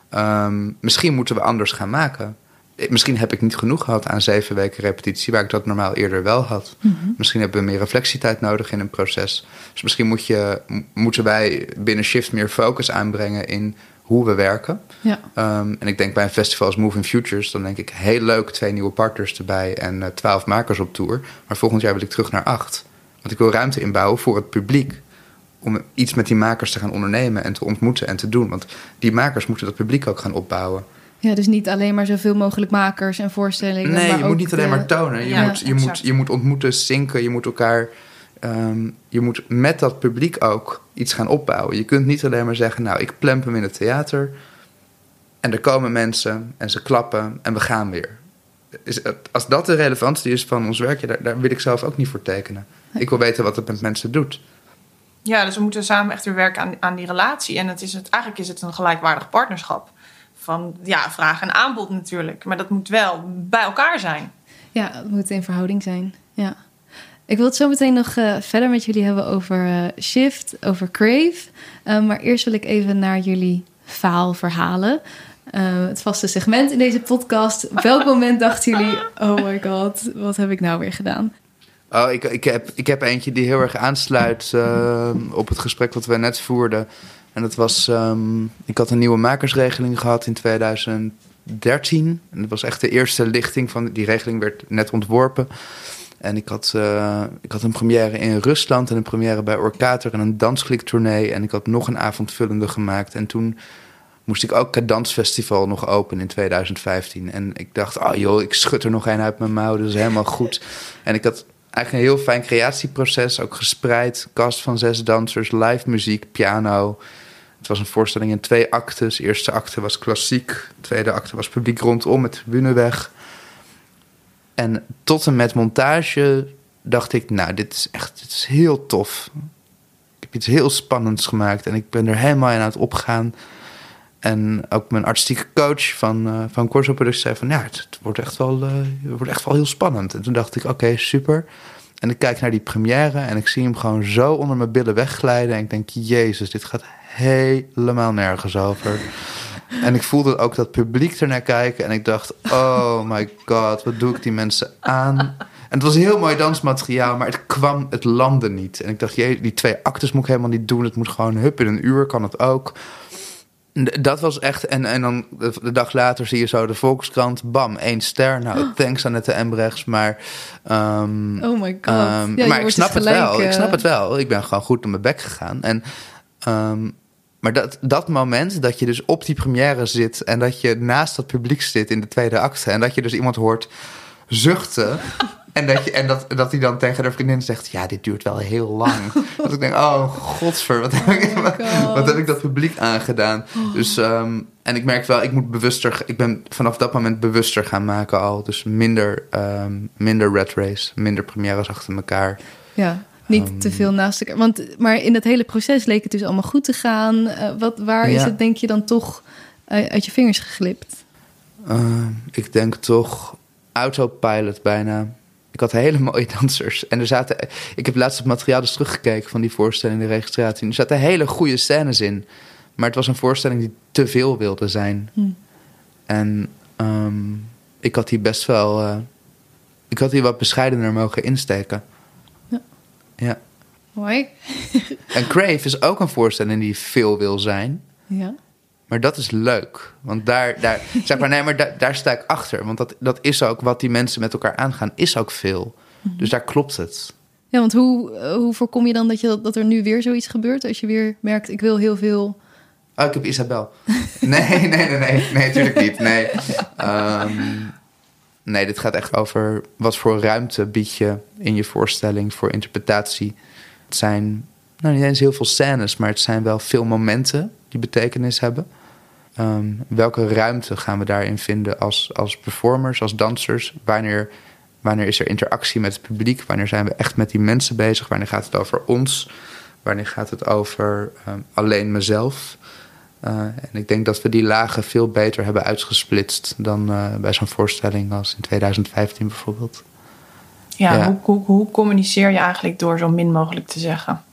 Ehm, misschien moeten we anders gaan maken. Eh, Misschien heb ik niet genoeg gehad aan zeven weken repetitie, waar ik dat normaal eerder wel had. Misschien hebben we meer reflectietijd nodig in een proces. Dus misschien moet je, moeten wij binnen Shift meer focus aanbrengen in hoe we werken. Ja. Ehm, en ik denk bij een festival als Moving Futures, dan denk ik heel leuk, twee nieuwe partners erbij en eh, twaalf makers op tour. Maar volgend jaar wil ik terug naar acht. Want ik wil ruimte inbouwen voor het publiek. Om iets met die makers te gaan ondernemen en te ontmoeten en te doen. Want die makers moeten dat publiek ook gaan opbouwen. Ja, dus niet alleen maar zoveel mogelijk makers en voorstellingen. Nee, maar je ook moet niet alleen de- maar tonen. Je, Ja, moet, je, exact. moet, je moet ontmoeten, zinken. Je moet elkaar. ehm, je moet met dat publiek ook iets gaan opbouwen. Je kunt niet alleen maar zeggen: Nou, ik plemp hem in het theater. En er komen mensen en ze klappen en we gaan weer. Is, het- als dat de relevantie is van ons werk, ja, daar, daar wil ik zelf ook niet voor tekenen. Ik wil weten wat het met mensen doet. Ja, dus we moeten samen echt weer werken aan, aan die relatie. En het is het, eigenlijk is het een gelijkwaardig partnerschap. Van ja, vraag en aanbod natuurlijk. Maar dat moet wel bij elkaar zijn. Ja, het moet in verhouding zijn. Ja. Ik wil het zo meteen nog eh, verder met jullie hebben over eh, Shift, over Crave. Eh, maar eerst wil ik even naar jullie faalverhalen. Eh, het vaste segment in deze podcast. Op welk moment dachten jullie... Oh my god, wat heb ik nou weer gedaan? Oh, ik, ik, heb, ik heb eentje die heel erg aansluit op het gesprek wat we net voerden. En dat was, ehm, ik had een nieuwe makersregeling gehad in 2013. En dat was echt de eerste lichting van, die regeling werd net ontworpen. En ik had, uh, ik had een première in Rusland en een première bij Orkater en een danskliktournee. En ik had nog een avondvullende gemaakt. En toen moest ik ook het dansfestival nog open in 2015. En ik dacht, oh joh, ik schud er nog een uit mijn mouw, dat is helemaal goed. En ik had eigenlijk een heel fijn creatieproces, ook gespreid. Cast van zes dansers, live muziek, piano. Het was een voorstelling in twee actes. De eerste acte was klassiek, de tweede acte was publiek rondom met tribuneweg. En tot en met montage dacht ik, nou, dit is echt dit is heel tof. Ik heb iets heel spannends gemaakt en ik ben er helemaal in aan het opgaan. En ook mijn artistieke coach van, uh, van Corso Productie zei van... ja, het, wordt echt wel, uh, het wordt echt wel heel spannend. En toen dacht ik, oké, super. En ik kijk naar die première en ik zie hem gewoon zo onder mijn billen wegglijden. En ik denk, jezus, dit gaat helemaal nergens over. En ik voelde ook dat publiek er naar kijken. En ik dacht, oh my god, wat doe ik die mensen aan? En het was heel mooi dansmateriaal, maar het kwam, het landde niet. En ik dacht, jee, die twee actes moet ik helemaal niet doen. Het moet gewoon hup in een uur, kan het ook. Dat was echt. En, en dan de dag later zie je zo de Volkskrant. Bam, één ster. Nou, oh. thanks Annette Embrechts. Maar. Um, oh my god. Um, ja, maar ik snap het wel. Ik snap het wel. Ik ben gewoon goed op mijn bek gegaan. En. Um, maar dat, dat moment dat je dus op die première zit. en dat je naast dat publiek zit in de tweede acte. en dat je dus iemand hoort zuchten. En, dat, je, en dat, dat hij dan tegen de vriendin zegt: Ja, dit duurt wel heel lang. dat ik denk: Oh, godsver, wat heb ik, oh wat, heb ik dat publiek aangedaan? Oh. Dus, um, en ik merk wel, ik moet bewuster. Ik ben vanaf dat moment bewuster gaan maken al. Dus minder, um, minder red race, minder premières achter elkaar. Ja. Niet um, te veel naast elkaar. Want, maar in het hele proces leek het dus allemaal goed te gaan. Uh, wat, waar ja. is het, denk je, dan toch uh, uit je vingers geglipt? Uh, ik denk toch autopilot bijna. Ik had hele mooie dansers. En er zaten. Ik heb laatst het materiaal dus teruggekeken van die voorstelling, de registratie. Er zaten hele goede scènes in. Maar het was een voorstelling die te veel wilde zijn. Hm. En um, ik had die best wel. Uh, ik had die wat bescheidener mogen insteken. Ja. Mooi. en Crave is ook een voorstelling die veel wil zijn. Ja. Maar dat is leuk. Want daar, daar, zeg maar, nee, maar daar, daar sta ik achter. Want dat, dat is ook wat die mensen met elkaar aangaan, is ook veel. Mhm. Dus daar klopt het. Ja, want hoe, eh, hoe voorkom je dan dat, je, dat er nu weer zoiets gebeurt? Als je weer merkt, ik wil heel veel. Oh, ik heb Isabel. nee, nee, nee, nee, nee, natuurlijk niet. Nee. Um, nee, dit gaat echt over wat voor ruimte bied je in je voorstelling voor interpretatie. Het zijn nou, niet eens heel veel scènes, maar het zijn wel veel momenten die betekenis hebben. Um, welke ruimte gaan we daarin vinden als, als performers, als dansers? Wanneer, wanneer is er interactie met het publiek? Wanneer zijn we echt met die mensen bezig? Wanneer gaat het over ons? Wanneer gaat het over um, alleen mezelf? Uh, en ik denk dat we die lagen veel beter hebben uitgesplitst dan uh, bij zo'n voorstelling als in 2015 bijvoorbeeld. Ja, ja. Hoe, hoe, hoe communiceer je eigenlijk door zo min mogelijk te zeggen?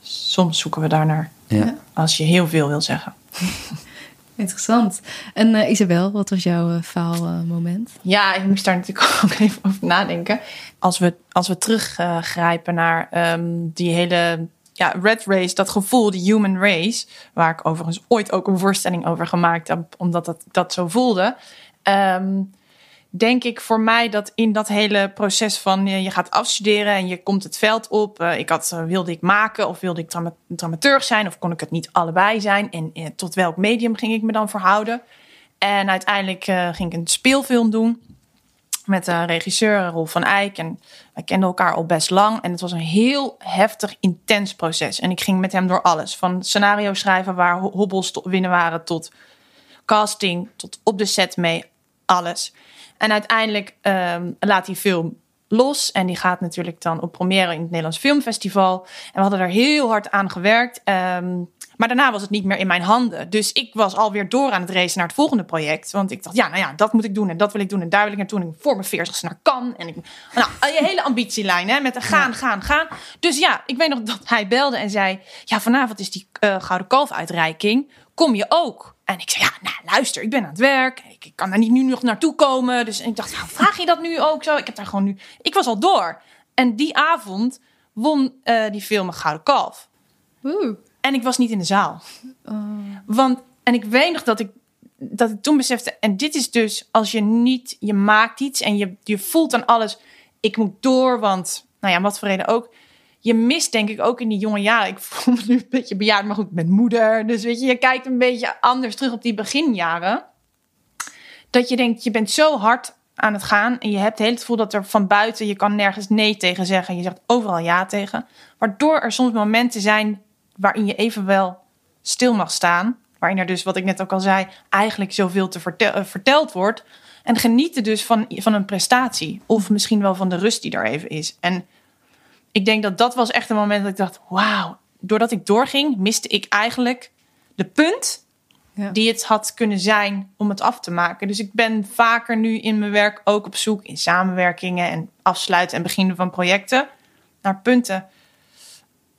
Soms zoeken we daarnaar. Ja. Als je heel veel wil zeggen. Interessant. En uh, Isabel, wat was jouw uh, faalmoment? Uh, ja, ik moest daar natuurlijk ook even over nadenken. Als we, als we teruggrijpen naar um, die hele ja, red race, dat gevoel, die human race, waar ik overigens ooit ook een voorstelling over gemaakt heb, omdat dat, dat zo voelde. Um, denk ik voor mij dat in dat hele proces van je gaat afstuderen en je komt het veld op. Uh, ik had, uh, wilde ik maken of wilde ik drama dramaturg zijn of kon ik het niet allebei zijn? En tot welk medium ging ik me dan verhouden? En uiteindelijk ging ik een speelfilm doen met een regisseur, Rolf van Eyck. En wij kenden elkaar al best lang. En het was een heel heftig, intens proces. En ik ging met hem door alles. Van scenario schrijven waar hobbels te winnen waren tot casting, tot op de set mee, alles. En uiteindelijk um, laat die film los. En die gaat natuurlijk dan op première in het Nederlands Filmfestival. En we hadden er heel hard aan gewerkt. Um, maar daarna was het niet meer in mijn handen. Dus ik was alweer door aan het racen naar het volgende project. Want ik dacht, ja, nou ja, dat moet ik doen en dat wil ik doen. En daar wil ik naartoe. En ik voor mijn veertigste naar kan. En ik, nou, je hele ambitielijn, hè, met een gaan, gaan, gaan. Dus ja, ik weet nog dat hij belde en zei... Ja, vanavond is die uh, Gouden Kalf-uitreiking. Kom je ook? En ik zei, ja, nou, luister, ik ben aan het werk. Ik, kan daar niet nu nog naartoe komen. Dus ik dacht, nou, vraag je dat nu ook zo? Ik heb daar gewoon nu... Ik was al door. En die avond won uh, die film een Gouden Kalf. Oeh. En ik was niet in de zaal. Oh. Want, en ik weet nog dat ik, dat ik toen besefte... En dit is dus, als je niet... Je maakt iets en je, je voelt aan alles... ik moet door, want, nou ja, wat voor reden ook. Je mist denk ik ook in die jonge jaren. Ik voel me nu een beetje bejaard, maar goed, met moeder. Dus weet je, je kijkt een beetje anders terug op die beginjaren. Dat je denkt, je bent zo hard aan het gaan. En je hebt het gevoel dat er van buiten, je kan nergens nee tegen zeggen. Je zegt overal ja tegen. Waardoor er soms momenten zijn waarin je even wel stil mag staan. Waarin er dus, wat ik net ook al zei, eigenlijk zoveel te eh, verteld wordt. En genieten dus van, van een prestatie. Of misschien wel van de rust die er even is. En ik denk dat dat was echt een moment dat ik dacht: wauw, doordat ik doorging, miste ik eigenlijk de punt ja. die het had kunnen zijn om het af te maken. Dus ik ben vaker nu in mijn werk ook op zoek in samenwerkingen en afsluiten en beginnen van projecten naar punten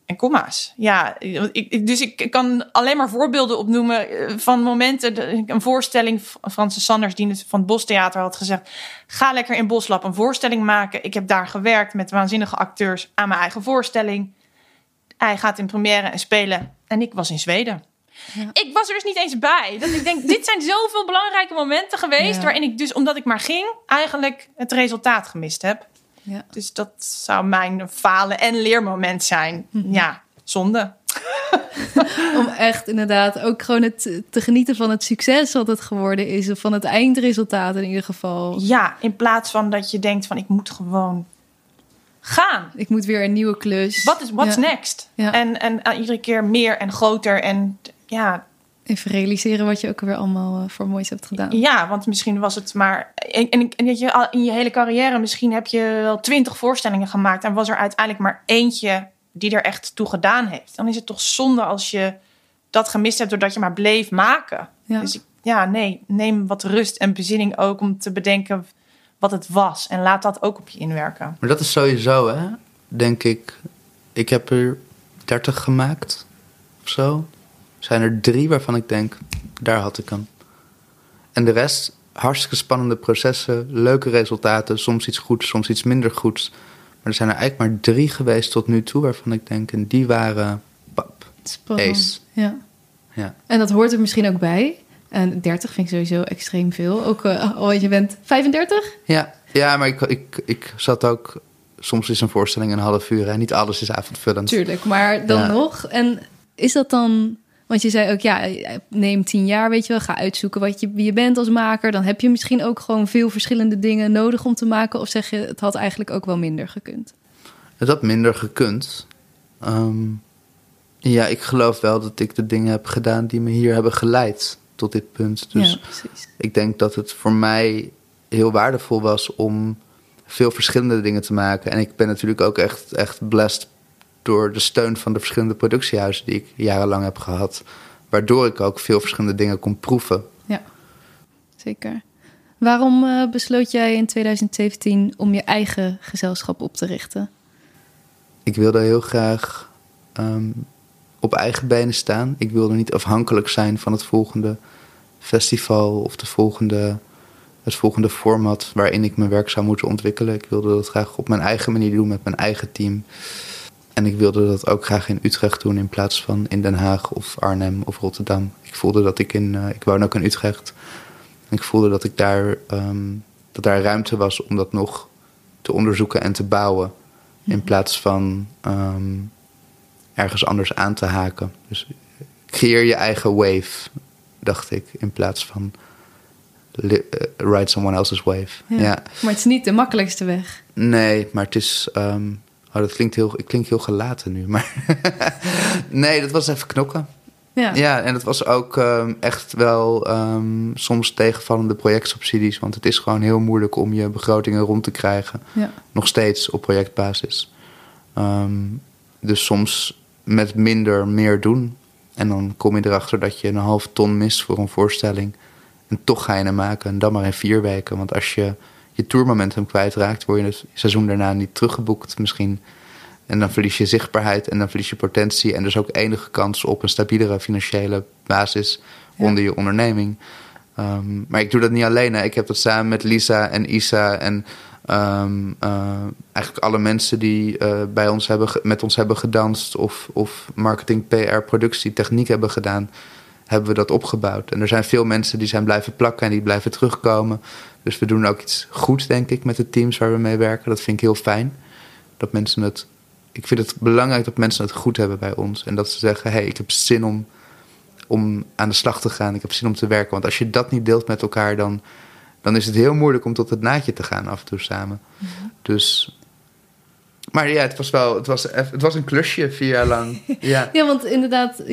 en komma's. Ja, ik, dus ik kan alleen maar voorbeelden opnoemen eh, van momenten. Een voorstelling, Francis Sanders, die van het Bostheater had gezegd: Ga lekker in Boslab een voorstelling maken. Ik heb daar gewerkt met waanzinnige acteurs aan mijn eigen voorstelling. Hij gaat in première en spelen. En ik was in Zweden. Ja. Ik was er dus niet eens bij. Dat ik denk, dit zijn zoveel belangrijke momenten geweest. Waarin ik dus, omdat ik maar ging, eigenlijk het resultaat gemist heb. Ja. Dus dat zou mijn falen en leermoment zijn. Mhm. Ja, zonde. Om echt inderdaad ook gewoon het, te genieten van het succes wat het geworden is. Of van het eindresultaat in ieder geval. Ja, in plaats van dat je denkt van ik moet gewoon gaan. Ik moet weer een nieuwe klus. Wat is what's next? Ja. En, en uh, iedere keer meer en groter. En ja, Even realiseren wat je ook weer allemaal uh, voor moois hebt gedaan. Ja, want misschien was het maar. En, en, en dat je in je hele carrière, misschien heb je wel twintig voorstellingen gemaakt. En was er uiteindelijk maar eentje die er echt toe gedaan heeft. Dan is het toch zonde als je dat gemist hebt doordat je maar bleef maken. Ja. Dus ja, nee, neem wat rust en bezinning ook om te bedenken wat het was. En laat dat ook op je inwerken. Maar dat is sowieso, hè? Denk ik. Ik heb er 30 gemaakt of zo zijn er drie waarvan ik denk, daar had ik hem. En de rest, hartstikke spannende processen, leuke resultaten, soms iets goeds, soms iets minder goeds. Maar er zijn er eigenlijk maar drie geweest tot nu toe waarvan ik denk, en die waren pap, Spannend. ace. Ja. ja. En dat hoort er misschien ook bij. En 30 vind ik sowieso extreem veel. Ook uh, al je bent 35? Ja, ja maar ik, ik, ik zat ook... Soms is een voorstelling een half uur en niet alles is avondvullend. Tuurlijk, maar dan nog. En is dat dan want je zei ook, ja, neem tien jaar, weet je wel. Ga uitzoeken wat je, wie je bent als maker. Dan heb je misschien ook gewoon veel verschillende dingen nodig om te maken. Of zeg je, het had eigenlijk ook wel minder gekund? Het had minder gekund. Ehm, ja, ik geloof wel dat ik de dingen heb gedaan die me hier hebben geleid tot dit punt. Dus ja, precies. ik denk dat het voor mij heel waardevol was om veel verschillende dingen te maken. En ik ben natuurlijk ook echt, echt blessed door de steun van de verschillende productiehuizen die ik jarenlang heb gehad. Waardoor ik ook veel verschillende dingen kon proeven. Ja, zeker. Waarom uh, besloot jij in 2017 om je eigen gezelschap op te richten? Ik wilde heel graag um, op eigen benen staan. Ik wilde niet afhankelijk zijn van het volgende festival of de volgende, het volgende format waarin ik mijn werk zou moeten ontwikkelen. Ik wilde dat graag op mijn eigen manier doen met mijn eigen team. En ik wilde dat ook graag in Utrecht doen in plaats van in Den Haag of Arnhem of Rotterdam. Ik voelde dat ik in, uh, ik woon ook in Utrecht. ik voelde dat ik daar, um, dat daar ruimte was om dat nog te onderzoeken en te bouwen. In mhm. plaats van um, ergens anders aan te haken. Dus creëer je eigen wave, dacht ik, in plaats van uh, ride someone else's wave. Ja. Maar het is niet de makkelijkste weg. Nee, maar het is. Um, Oh, dat klinkt heel, ik klink heel gelaten nu. Maar nee, dat was even knokken. Ja, ja en dat was ook ehm, echt wel um, soms tegenvallende projectsubsidies. Want het is gewoon heel moeilijk om je begrotingen rond te krijgen. Ja. Nog steeds op projectbasis. Um, dus soms met minder meer doen. En dan kom je erachter dat je een half ton mist voor een voorstelling. En toch ga je hem maken. En dan maar in vier weken. Want als je je tourmomentum kwijtraakt, word je het seizoen daarna niet teruggeboekt misschien. En dan verlies je zichtbaarheid en dan verlies je potentie. En dus ook enige kans op een stabielere financiële basis onder je onderneming. Um, maar ik doe dat niet alleen. Hè. Ik heb dat samen met Lisa en Isa en um, uh, eigenlijk alle mensen die uh, bij ons hebben, met ons hebben gedanst of, of marketing, PR, productie, techniek hebben gedaan, hebben we dat opgebouwd. En er zijn veel mensen die zijn blijven plakken en die blijven terugkomen Dus we doen ook iets goed, denk ik, met de teams waar we mee werken. Dat vind ik heel fijn. Dat mensen het. Ik vind het belangrijk dat mensen het goed hebben bij ons. En dat ze zeggen: hé, hey, ik heb zin om, om aan de slag te gaan. Ik heb zin om te werken. Want als je dat niet deelt met elkaar, dan, dan is het heel moeilijk om tot het naadje te gaan af en toe samen. Mhm. Dus maar ja, het was wel, het was, het was een klusje vier jaar lang. Ja. ja, want inderdaad,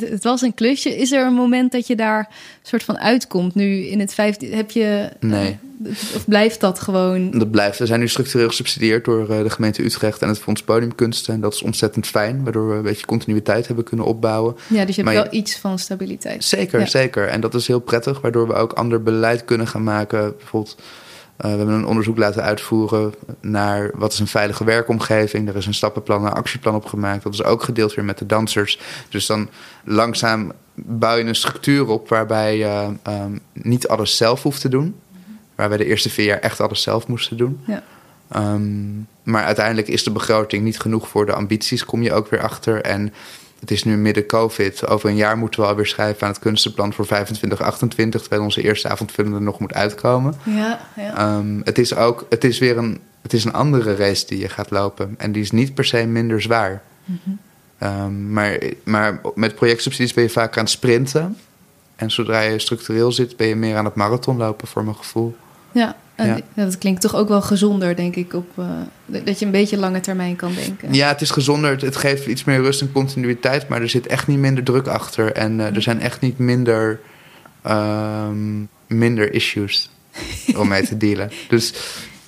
het was een klusje. Is er een moment dat je daar soort van uitkomt? Nu in het vijfde, heb je... Nee. of blijft dat gewoon? Dat blijft. We zijn nu structureel gesubsidieerd door eh, de gemeente Utrecht en het Fonds Podiumkunsten. En dat is ontzettend fijn, waardoor we een beetje continuïteit hebben kunnen opbouwen. Ja, dus je hebt wel iets van stabiliteit. Zeker, zeker. En dat is heel prettig, waardoor we ook ander beleid kunnen gaan maken. Bijvoorbeeld we hebben een onderzoek laten uitvoeren naar wat is een veilige werkomgeving. Er is een stappenplan en actieplan opgemaakt. Dat is ook gedeeld weer met de dansers. Dus dan langzaam bouw je een structuur op waarbij je um, niet alles zelf hoeft te doen. Waar wij de eerste vier jaar echt alles zelf moesten doen. Ja. Um, maar uiteindelijk is de begroting niet genoeg voor de ambities, kom je ook weer achter. En het is nu midden COVID. Over een jaar moeten we alweer schrijven aan het kunstenplan voor 25, 28, terwijl onze eerste avondvullende nog moet uitkomen. Ja, ja. Um, het is ook, het is weer een, het is een andere race die je gaat lopen. En die is niet per se minder zwaar. Mm -hmm. maar, maar met projectsubsidies ben je vaak aan het sprinten. En zodra je structureel zit, ben je meer aan het marathonlopen, voor mijn gevoel. Ja, ja. dat klinkt toch ook wel gezonder, denk ik, op, uh, dat je een beetje lange termijn kan denken. Ja, het is gezonder. Het, geeft iets meer rust en continuïteit, maar er zit echt niet minder druk achter. En uh, er zijn echt niet minder, um, minder issues om mee te dealen. Dus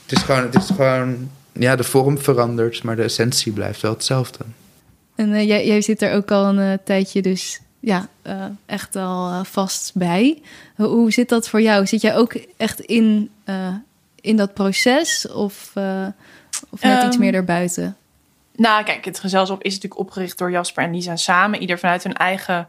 het is gewoon, het is gewoon, ja, de vorm verandert, maar de essentie blijft wel hetzelfde. En uh, jij, jij zit er ook al een tijdje dus ja, uh, echt al uh, vast bij. Hoe zit dat voor jou? Zit jij ook echt in, uh, in dat proces of, of net um, iets meer daarbuiten? Nou, kijk, het gezelschap is natuurlijk opgericht door Jasper en Lisa samen. Ieder vanuit hun eigen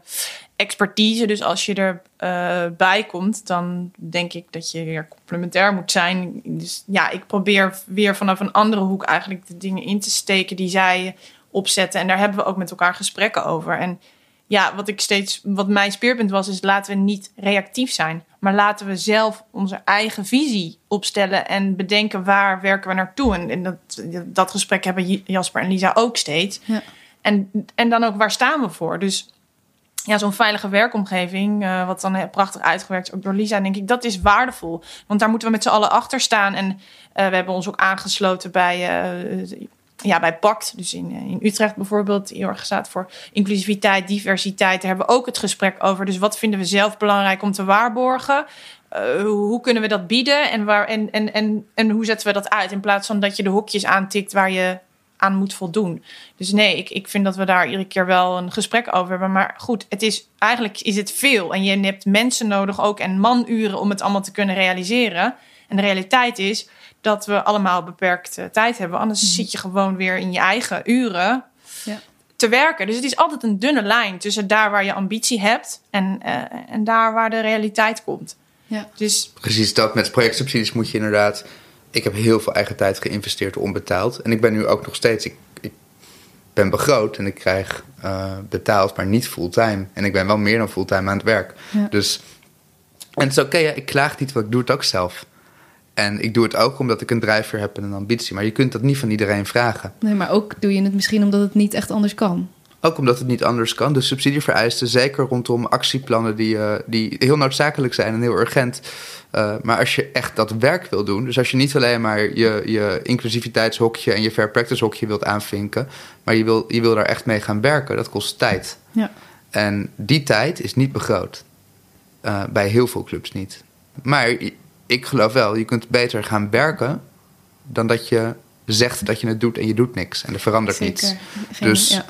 expertise. Dus als je erbij bij komt, dan denk ik dat je weer complementair moet zijn. Dus ja, ik probeer weer vanaf een andere hoek eigenlijk de dingen in te steken die zij opzetten. En daar hebben we ook met elkaar gesprekken over. En ja, wat ik steeds, wat mijn speerpunt was, is laten we niet reactief zijn. Maar laten we zelf onze eigen visie opstellen en bedenken waar werken we naartoe. En, en dat, dat gesprek hebben Jasper en Lisa ook steeds. Ja. En, en dan ook waar staan we voor? Dus ja, zo'n veilige werkomgeving, uh, wat dan prachtig uitgewerkt is, ook door Lisa, denk ik, dat is waardevol. Want daar moeten we met z'n allen achter staan. En uh, we hebben ons ook aangesloten bij uh, ja, bij PACT, dus in, in Utrecht bijvoorbeeld, die heel staat voor inclusiviteit, diversiteit. Daar hebben we ook het gesprek over. Dus wat vinden we zelf belangrijk om te waarborgen? Uh, hoe kunnen we dat bieden en, waar, en, en, en, en hoe zetten we dat uit? In plaats van dat je de hokjes aantikt waar je aan moet voldoen. Dus nee, ik, ik vind dat we daar iedere keer wel een gesprek over hebben. Maar goed, het is, eigenlijk is het veel. En je hebt mensen nodig ook en manuren om het allemaal te kunnen realiseren. En de realiteit is dat we allemaal beperkt tijd hebben. Anders mhm. zit je gewoon weer in je eigen uren ja. te werken. Dus het is altijd een dunne lijn tussen daar waar je ambitie hebt en, uh, en daar waar de realiteit komt. Ja. Dus... Precies dat. Met projectsubsidies moet je inderdaad. Ik heb heel veel eigen tijd geïnvesteerd onbetaald. En ik ben nu ook nog steeds. Ik, ik ben begroot en ik krijg uh, betaald, maar niet fulltime. En ik ben wel meer dan fulltime aan het werk. Ja. Dus. En het is oké, okay, ja, ik klaag niet, want ik doe het ook zelf. En ik doe het ook omdat ik een drijfveer heb en een ambitie. Maar je kunt dat niet van iedereen vragen. Nee, maar ook doe je het misschien omdat het niet echt anders kan. Ook omdat het niet anders kan. De subsidievereisten, zeker rondom actieplannen die, uh, die heel noodzakelijk zijn en heel urgent. Uh, maar als je echt dat werk wil doen, dus als je niet alleen maar je, je inclusiviteitshokje en je fair practice hokje wilt aanvinken, maar je wil, je wil daar echt mee gaan werken, dat kost tijd. Ja. En die tijd is niet begroot. Uh, bij heel veel clubs niet. Maar ik geloof wel, je kunt beter gaan werken dan dat je zegt dat je het doet en je doet niks en er verandert Zeker. niets. Geen, dus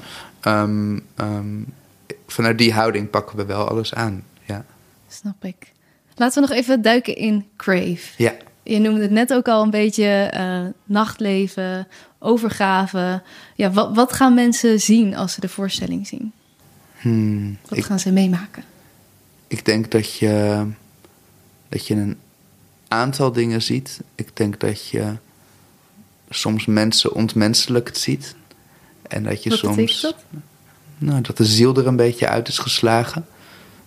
ja. um, um, vanuit die houding pakken we wel alles aan. Ja. Snap ik. Laten we nog even duiken in Crave. Ja. Je noemde het net ook al een beetje uh, nachtleven, overgave. Ja, wat, wat, gaan mensen zien als ze de voorstelling zien? Hmm, wat ik, gaan ze meemaken? Ik denk dat je, dat je een aantal dingen ziet. Ik denk dat je soms mensen ontmenselijkt ziet. En dat je Wat soms. Dat? Nou, dat de ziel er een beetje uit is geslagen.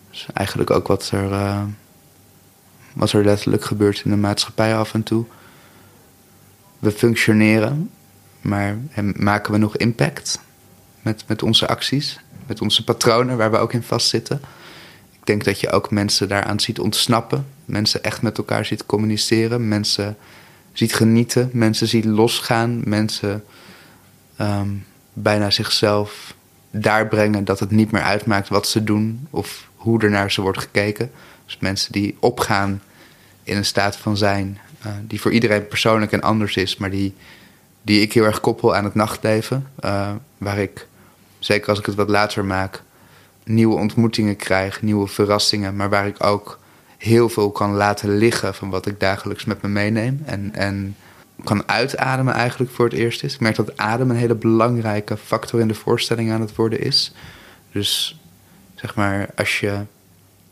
Dus eigenlijk ook wat er. Uh, wat er letterlijk gebeurt in de maatschappij af en toe. We functioneren, maar maken we nog impact met, met onze acties, met onze patronen waar we ook in vastzitten? Denk dat je ook mensen daaraan ziet ontsnappen, mensen echt met elkaar ziet communiceren, mensen ziet genieten, mensen ziet losgaan, mensen ehm, bijna zichzelf daar brengen dat het niet meer uitmaakt wat ze doen of hoe er naar ze wordt gekeken. Dus mensen die opgaan in een staat van zijn uh, die voor iedereen persoonlijk en anders is, maar die, die ik heel erg koppel aan het nachtleven. Uh, waar ik, zeker als ik het wat later maak, nieuwe ontmoetingen krijg, nieuwe verrassingen, maar waar ik ook heel veel kan laten liggen van wat ik dagelijks met me meeneem. En, en kan uitademen eigenlijk voor het eerst is. Ik merk dat adem een hele belangrijke factor in de voorstelling aan het worden is. Dus zeg maar, als je,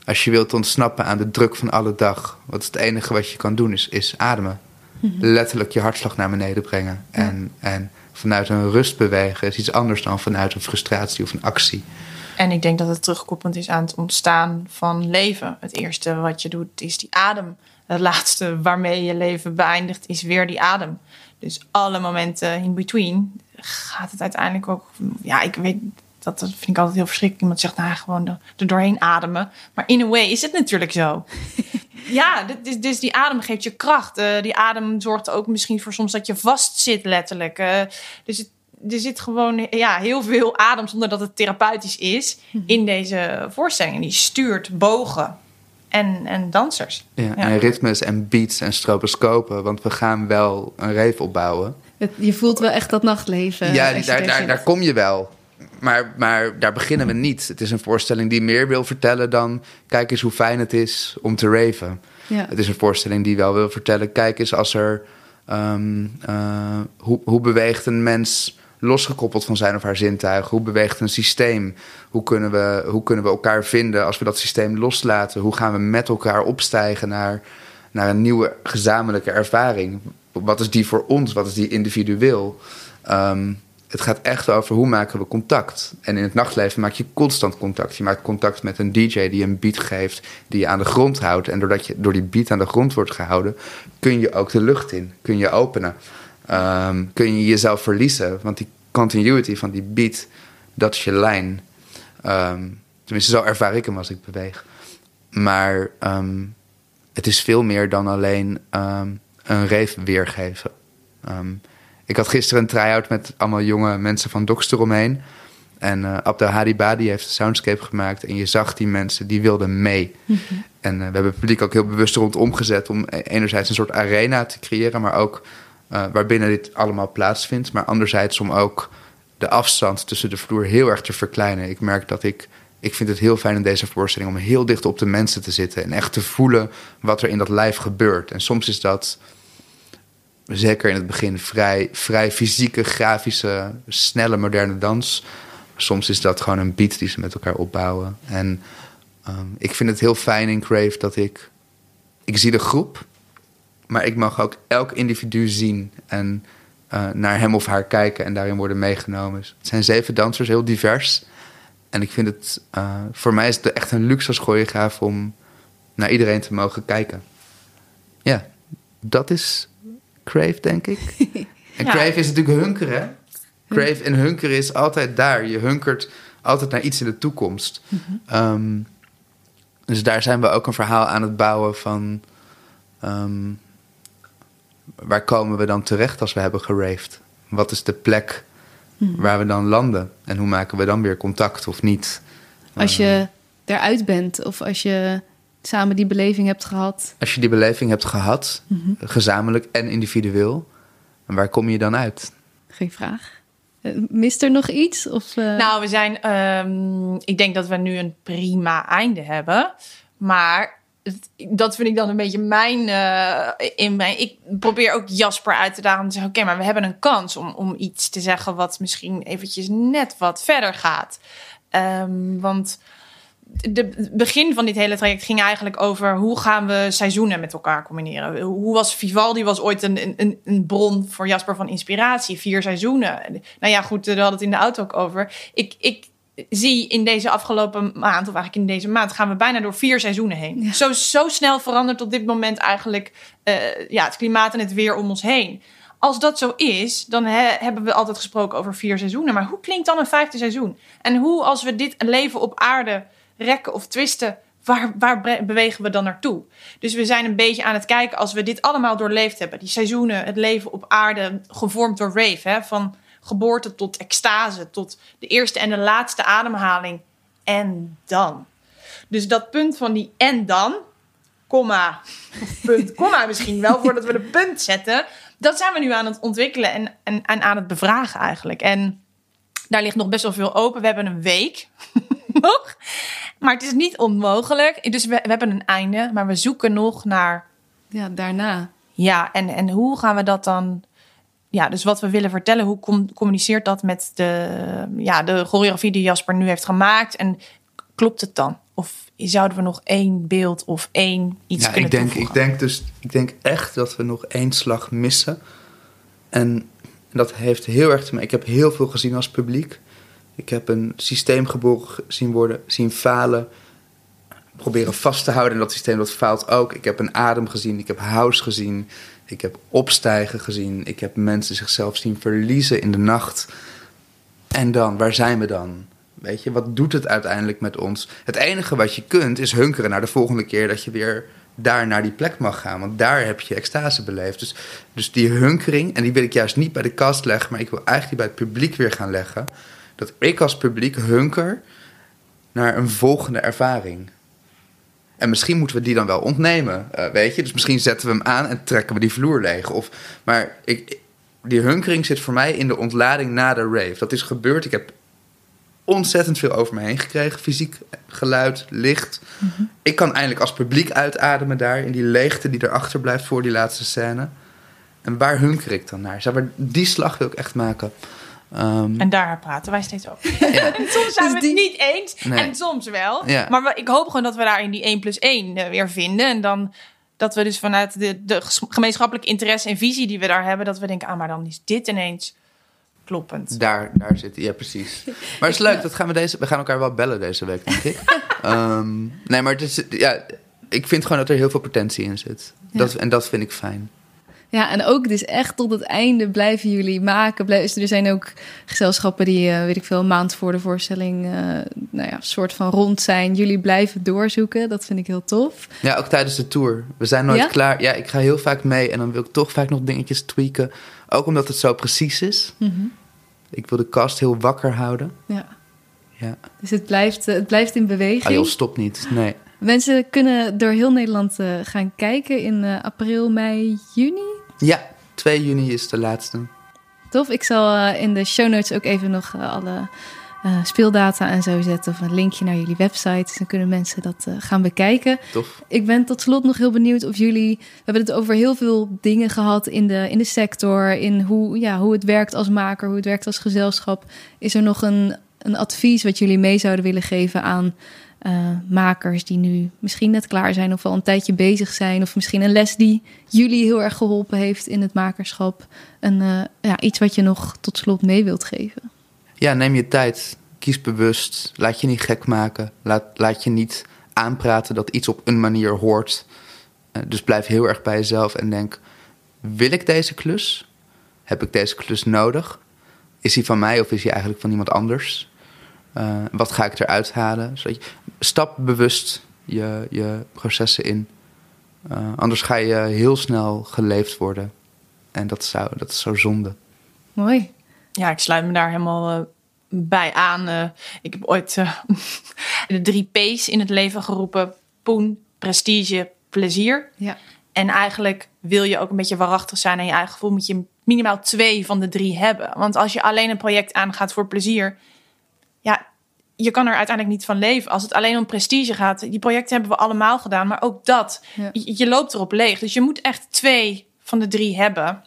als je wilt ontsnappen aan de druk van alle dag, wat is het enige wat je kan doen, is, is ademen. Mhm. Letterlijk je hartslag naar beneden brengen. En, en vanuit een rust bewegen is iets anders dan vanuit een frustratie of een actie. En ik denk dat het terugkoppelend is aan het ontstaan van leven. Het eerste wat je doet is die adem. Het laatste waarmee je leven beëindigt is weer die adem. Dus alle momenten in between gaat het uiteindelijk ook. Ja, ik weet dat, vind ik altijd heel verschrikkelijk. Iemand zegt nou gewoon er doorheen ademen. Maar in a way is het natuurlijk zo. ja, dus, dus die adem geeft je kracht. Uh, die adem zorgt ook misschien voor soms dat je vast zit, letterlijk. Uh, dus het, er zit gewoon ja, heel veel adem zonder dat het therapeutisch is mhm. in deze voorstelling. Die stuurt bogen en, en dansers. Ja, En ritmes en beats en stroboscopen. Want we gaan wel een reef opbouwen. je voelt wel echt dat nachtleven. Ja, daar, daar, daar kom je wel. Maar, maar daar beginnen we niet. Het is een voorstelling die meer wil vertellen dan... kijk eens hoe fijn het is om te raven. Ja. Het is een voorstelling die wel wil vertellen... kijk eens als er... Um, uh, hoe, hoe beweegt een mens losgekoppeld van zijn of haar zintuigen? Hoe beweegt een systeem? Hoe kunnen, we, hoe kunnen we elkaar vinden als we dat systeem loslaten? Hoe gaan we met elkaar opstijgen naar, naar een nieuwe gezamenlijke ervaring? Wat is die voor ons? Wat is die individueel? Um, het gaat echt over hoe maken we contact. En in het nachtleven maak je constant contact. Je maakt contact met een DJ die een beat geeft, die je aan de grond houdt. En doordat je door die beat aan de grond wordt gehouden, kun je ook de lucht in, kun je openen. Um, kun je jezelf verliezen. Want die continuity van die beat, dat is je lijn. Um, tenminste, zo ervaar ik hem als ik beweeg. Maar um, het is veel meer dan alleen um, een reef weergeven. Ik had gisteren een try-out met allemaal jonge mensen van Docs eromheen. En uh, Abdel Hadiba die heeft een soundscape gemaakt. En je zag die mensen, die wilden mee. Mhm. En uh, we hebben het publiek ook heel bewust rondom gezet... om e-, enerzijds een soort arena te creëren... maar ook uh, waarbinnen dit allemaal plaatsvindt. Maar anderzijds om ook de afstand tussen de vloer heel erg te verkleinen. Ik merk dat ik. Ik vind het heel fijn in deze voorstelling om heel dicht op de mensen te zitten. En echt te voelen wat er in dat lijf gebeurt. En soms is dat, zeker in het begin, vrij, vrij fysieke, grafische, snelle, moderne dans. Soms is dat gewoon een beat die ze met elkaar opbouwen. En um, ik vind het heel fijn in Crave dat ik. Ik zie de groep, maar ik mag ook elk individu zien en uh, naar hem of haar kijken en daarin worden meegenomen. Het zijn zeven dansers, heel divers. En ik vind het, uh, voor mij is het echt een luxe als choreograaf om naar iedereen te mogen kijken. Ja, dat is Crave, denk ik. En Crave is natuurlijk hunkeren. Crave en hunkeren is altijd daar. Je hunkert altijd naar iets in de toekomst. um, dus daar zijn we ook een verhaal aan het bouwen van... Um, waar komen we dan terecht als we hebben geraved? Wat is de plek hmm. waar we dan landen? En hoe maken we dan weer contact of niet? Als je eruit bent of als je samen die beleving hebt gehad. Als je die beleving hebt gehad, mhm. gezamenlijk en individueel, waar kom je dan uit? Geen vraag. Eh, mist er nog iets? Of, uh... Nou, we zijn. Um, ik denk dat we nu een prima einde hebben. Maar dat vind ik dan een beetje mijn, uh, in mijn. Ik probeer ook Jasper uit te dagen om te zeggen: Oké, maar we hebben een kans om, om iets te zeggen wat misschien eventjes net wat verder gaat. Um, want het begin van dit hele traject ging eigenlijk over hoe gaan we seizoenen met elkaar combineren. Hoe was Vivaldi was ooit een, een, een bron voor Jasper van inspiratie. Vier seizoenen. Nou ja, goed, we hadden het in de auto ook over. Ik, ik zie in deze afgelopen maand, of eigenlijk in deze maand, gaan we bijna door vier seizoenen heen. Ja. Zo, zo snel verandert op dit moment eigenlijk eh, ja, het klimaat en het weer om ons heen. Als dat zo is, dan hebben we altijd gesproken over vier seizoenen. Maar hoe klinkt dan een vijfde seizoen? En hoe, als we dit leven op aarde rekken of twisten, waar, waar bewegen we dan naartoe? Dus we zijn een beetje aan het kijken als we dit allemaal doorleefd hebben. Die seizoenen, het leven op aarde, gevormd door Rave. Hè, van geboorte tot extase, tot de eerste en de laatste ademhaling. En dan. Dus dat punt van die en dan, komma, punt, komma misschien wel, voordat we de punt zetten. Dat zijn we nu aan het ontwikkelen en, en, en aan het bevragen eigenlijk. En daar ligt nog best wel veel open. We hebben een week nog. Maar het is niet onmogelijk. Dus we, we hebben een einde, maar we zoeken nog naar Ja, daarna. ja, en, en hoe gaan we dat dan... Ja, dus wat we willen vertellen, hoe com- communiceert dat met de, ja, de choreografie die Jasper nu heeft gemaakt? En klopt het dan? Of zouden we nog één beeld of één iets Ja, kunnen ik denk, toevoegen? ik denk dus, ik denk echt dat we nog één slag missen. En dat heeft heel erg te maken. Ik heb heel veel gezien als publiek. Ik heb een systeem geboren zien worden, zien falen. Proberen vast te houden in dat systeem, dat faalt ook. Ik heb een adem gezien, ik heb house gezien. Ik heb opstijgen gezien. Ik heb mensen zichzelf zien verliezen in de nacht. En dan, waar zijn we dan? Weet je, wat doet het uiteindelijk met ons? Het enige wat je kunt is hunkeren naar de volgende keer dat je weer daar naar die plek mag gaan. Want daar heb je extase beleefd. Dus, dus die hunkering, en die wil ik juist niet bij de kast leggen, maar ik wil eigenlijk die bij het publiek weer gaan leggen. Dat ik als publiek hunker naar een volgende ervaring. En misschien moeten we die dan wel ontnemen, eh, weet je. Dus misschien zetten we hem aan en trekken we die vloer leeg. Of, maar ik, die hunkering zit voor mij in de ontlading na de rave. Dat is gebeurd. Ik heb ontzettend veel over me heen gekregen. Fysiek, geluid, licht. Ik kan eindelijk als publiek uitademen daar... in die leegte die erachter blijft voor die laatste scène. En waar hunker ik dan naar? Zeg maar, die slag wil ik echt maken. Ehm, En daar praten wij steeds over. ja. Soms zijn Dus we die- het niet eens. Nee. En soms wel. Ja. Maar ik hoop gewoon dat we daar in die 1 plus 1 eh, weer vinden. En dan dat we dus vanuit de, de gemeenschappelijke interesse en visie die we daar hebben... dat we denken, ah, maar dan is dit ineens kloppend. Daar, daar zit ja precies. Maar het is leuk, dat gaan we, deze, we gaan elkaar wel bellen deze week, denk ik. Ehm, nee, maar het is, ja, ik vind gewoon dat er heel veel potentie in zit. Ja. Dat, en dat vind ik fijn. Ja, en ook dus echt tot het einde blijven jullie maken. Dus Er zijn ook gezelschappen die, eh, weet ik veel, een maand voor de voorstelling, eh, nou ja, soort van rond zijn. Jullie blijven doorzoeken. Dat vind ik heel tof. Ja, ook tijdens de tour. We zijn nooit Ja? klaar. Ja, ik ga heel vaak mee en dan wil ik toch vaak nog dingetjes tweaken. Ook omdat het zo precies is. Ik wil de cast heel wakker houden. Ja. Ja. Dus het blijft, eh, het blijft in beweging. Ah joh, stop niet. Nee. Mensen kunnen door heel Nederland gaan kijken in april, mei, juni. Ja, 2 juni is de laatste. Tof. Ik zal eh, in de show notes ook even nog eh, alle eh, speeldata en zo zetten. Of een linkje naar jullie website. Dus dan kunnen mensen dat gaan bekijken. Tof. Ik ben tot slot nog heel benieuwd of jullie. We hebben het over heel veel dingen gehad in de, in de sector. In hoe, ja, hoe het werkt als maker, hoe het werkt als gezelschap. Is er nog een, een advies wat jullie mee zouden willen geven aan eh, makers die nu misschien net klaar zijn of al een tijdje bezig zijn? Of misschien een les die jullie heel erg geholpen heeft in het makerschap? Een, eh, ja, iets wat je nog tot slot mee wilt geven. Ja, neem je tijd. Kies bewust. Laat je niet gek maken. Laat, laat je niet aanpraten dat iets op een manier hoort. Eh, dus blijf heel erg bij jezelf en denk: wil ik deze klus? Heb ik deze klus nodig? Is die van mij of is die eigenlijk van iemand anders? Eh, wat ga ik eruit halen? Zodat je, stap bewust je, je processen in. Eh, anders ga je heel snel geleefd worden. En dat, zou, dat is zo zonde. Mooi. Ja, ik sluit me daar helemaal eh, bij aan. Ik heb ooit de drie P's in het leven geroepen. Poen, prestige, plezier. Ja. En eigenlijk wil je ook een beetje waarachtig zijn aan je eigen gevoel. Moet je minimaal twee van de drie hebben. Want als je alleen een project aangaat voor plezier. Je kan er uiteindelijk niet van leven. Als het alleen om prestige gaat. Die projecten hebben we allemaal gedaan. Maar ook dat. Ja. Je, je loopt erop leeg. Dus je moet echt twee van de drie hebben.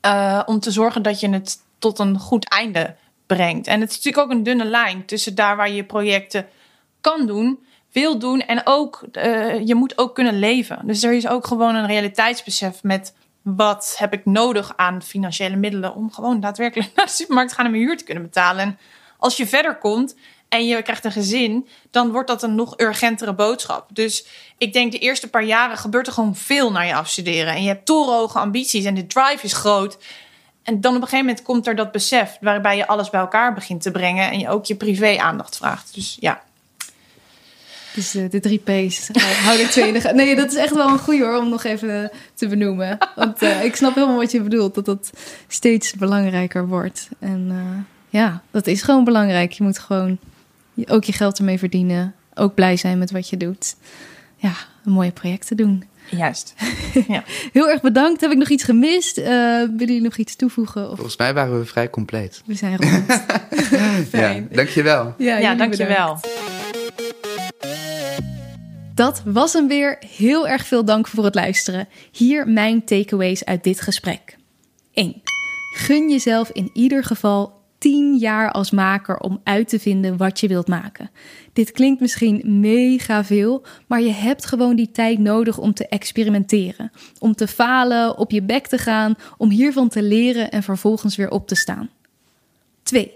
eh, om te zorgen dat je het tot een goed einde brengt. En het is natuurlijk ook een dunne lijn tussen daar waar je je projecten kan doen, wil doen en ook eh, je moet ook kunnen leven. Dus er is ook gewoon een realiteitsbesef met wat heb ik nodig aan financiële middelen om gewoon daadwerkelijk naar de supermarkt te gaan en mijn huur te kunnen betalen. En als je verder komt en je krijgt een gezin, dan wordt dat een nog urgentere boodschap. Dus ik denk de eerste paar jaren gebeurt er gewoon veel naar je afstuderen. En je hebt torenhoge ambities en de drive is groot. En dan op een gegeven moment komt er dat besef waarbij je alles bij elkaar begint te brengen en je ook je privé aandacht vraagt. Dus ja. Dus de, de drie P's. Hou ik twee Nee, dat is echt wel een goeie hoor, om nog even te benoemen. Want uh, ik snap helemaal wat je bedoelt, dat dat steeds belangrijker wordt. En ja, dat is gewoon belangrijk. Je moet gewoon ook je geld ermee verdienen. Ook blij zijn met wat je doet. Ja, een mooie projecten doen. Juist. Ja. Heel erg bedankt. Heb ik nog iets gemist? Uh, willen jullie nog iets toevoegen? Of... Volgens mij waren we vrij compleet. We zijn rond. ja, dankjewel. Ja, ja dankjewel. Dat was hem weer. Heel erg veel dank voor het luisteren. Hier mijn takeaways uit dit gesprek. 1. Gun jezelf in ieder geval 10 jaar als maker om uit te vinden wat je wilt maken. Dit klinkt misschien mega veel, maar je hebt gewoon die tijd nodig om te experimenteren, om te falen, op je bek te gaan, om hiervan te leren en vervolgens weer op te staan. 2.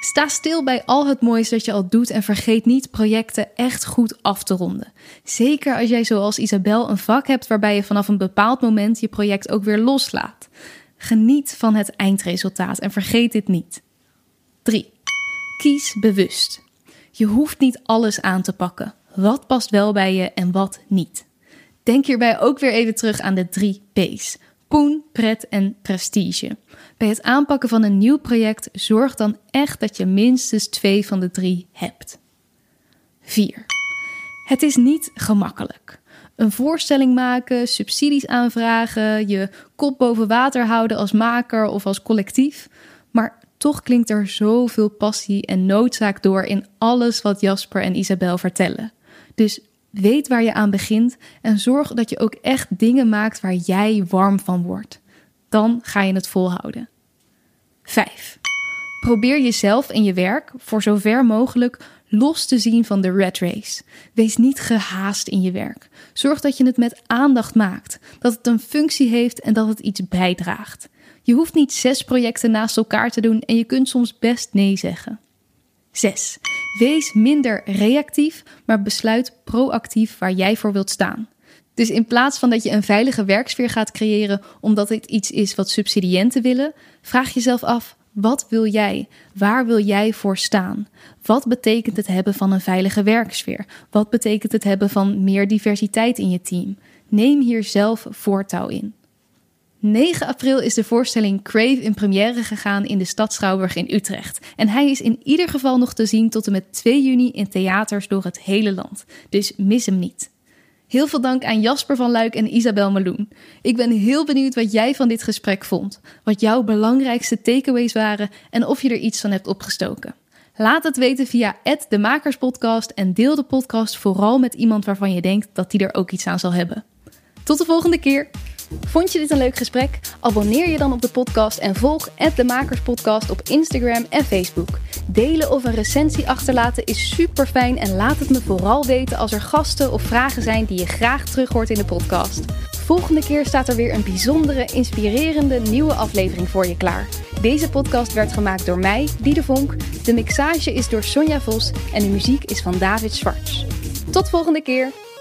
Sta stil bij al het moois dat je al doet en vergeet niet projecten echt goed af te ronden. Zeker als jij zoals Isabel een vak hebt waarbij je vanaf een bepaald moment je project ook weer loslaat. Geniet van het eindresultaat en vergeet dit niet. 3. Kies bewust. Je hoeft niet alles aan te pakken. Wat past wel bij je en wat niet? Denk hierbij ook weer even terug aan de drie P's: poen, pret en prestige. Bij het aanpakken van een nieuw project zorg dan echt dat je minstens twee van de drie hebt. 4. Het is niet gemakkelijk. Een voorstelling maken, subsidies aanvragen, je kop boven water houden als maker of als collectief. Toch klinkt er zoveel passie en noodzaak door in alles wat Jasper en Isabel vertellen. Dus weet waar je aan begint en zorg dat je ook echt dingen maakt waar jij warm van wordt. Dan ga je het volhouden. 5. Probeer jezelf en je werk voor zover mogelijk los te zien van de red race. Wees niet gehaast in je werk. Zorg dat je het met aandacht maakt, dat het een functie heeft en dat het iets bijdraagt. Je hoeft niet zes projecten naast elkaar te doen en je kunt soms best nee zeggen. 6. Wees minder reactief, maar besluit proactief waar jij voor wilt staan. Dus in plaats van dat je een veilige werksfeer gaat creëren omdat dit iets is wat subsidiënten willen, vraag jezelf af: wat wil jij? Waar wil jij voor staan? Wat betekent het hebben van een veilige werksfeer? Wat betekent het hebben van meer diversiteit in je team? Neem hier zelf voortouw in. 9 april is de voorstelling Crave in première gegaan in de stad Schouwburg in Utrecht. En hij is in ieder geval nog te zien tot en met 2 juni in theaters door het hele land. Dus mis hem niet. Heel veel dank aan Jasper van Luik en Isabel Meloen. Ik ben heel benieuwd wat jij van dit gesprek vond, wat jouw belangrijkste takeaways waren en of je er iets van hebt opgestoken. Laat het weten via de Makerspodcast en deel de podcast vooral met iemand waarvan je denkt dat die er ook iets aan zal hebben. Tot de volgende keer! Vond je dit een leuk gesprek? Abonneer je dan op de podcast en volg de Makerspodcast op Instagram en Facebook. Delen of een recensie achterlaten is super fijn en laat het me vooral weten als er gasten of vragen zijn die je graag terug hoort in de podcast. Volgende keer staat er weer een bijzondere, inspirerende nieuwe aflevering voor je klaar. Deze podcast werd gemaakt door mij, Diede Vonk. De mixage is door Sonja Vos en de muziek is van David Schwartz. Tot volgende keer!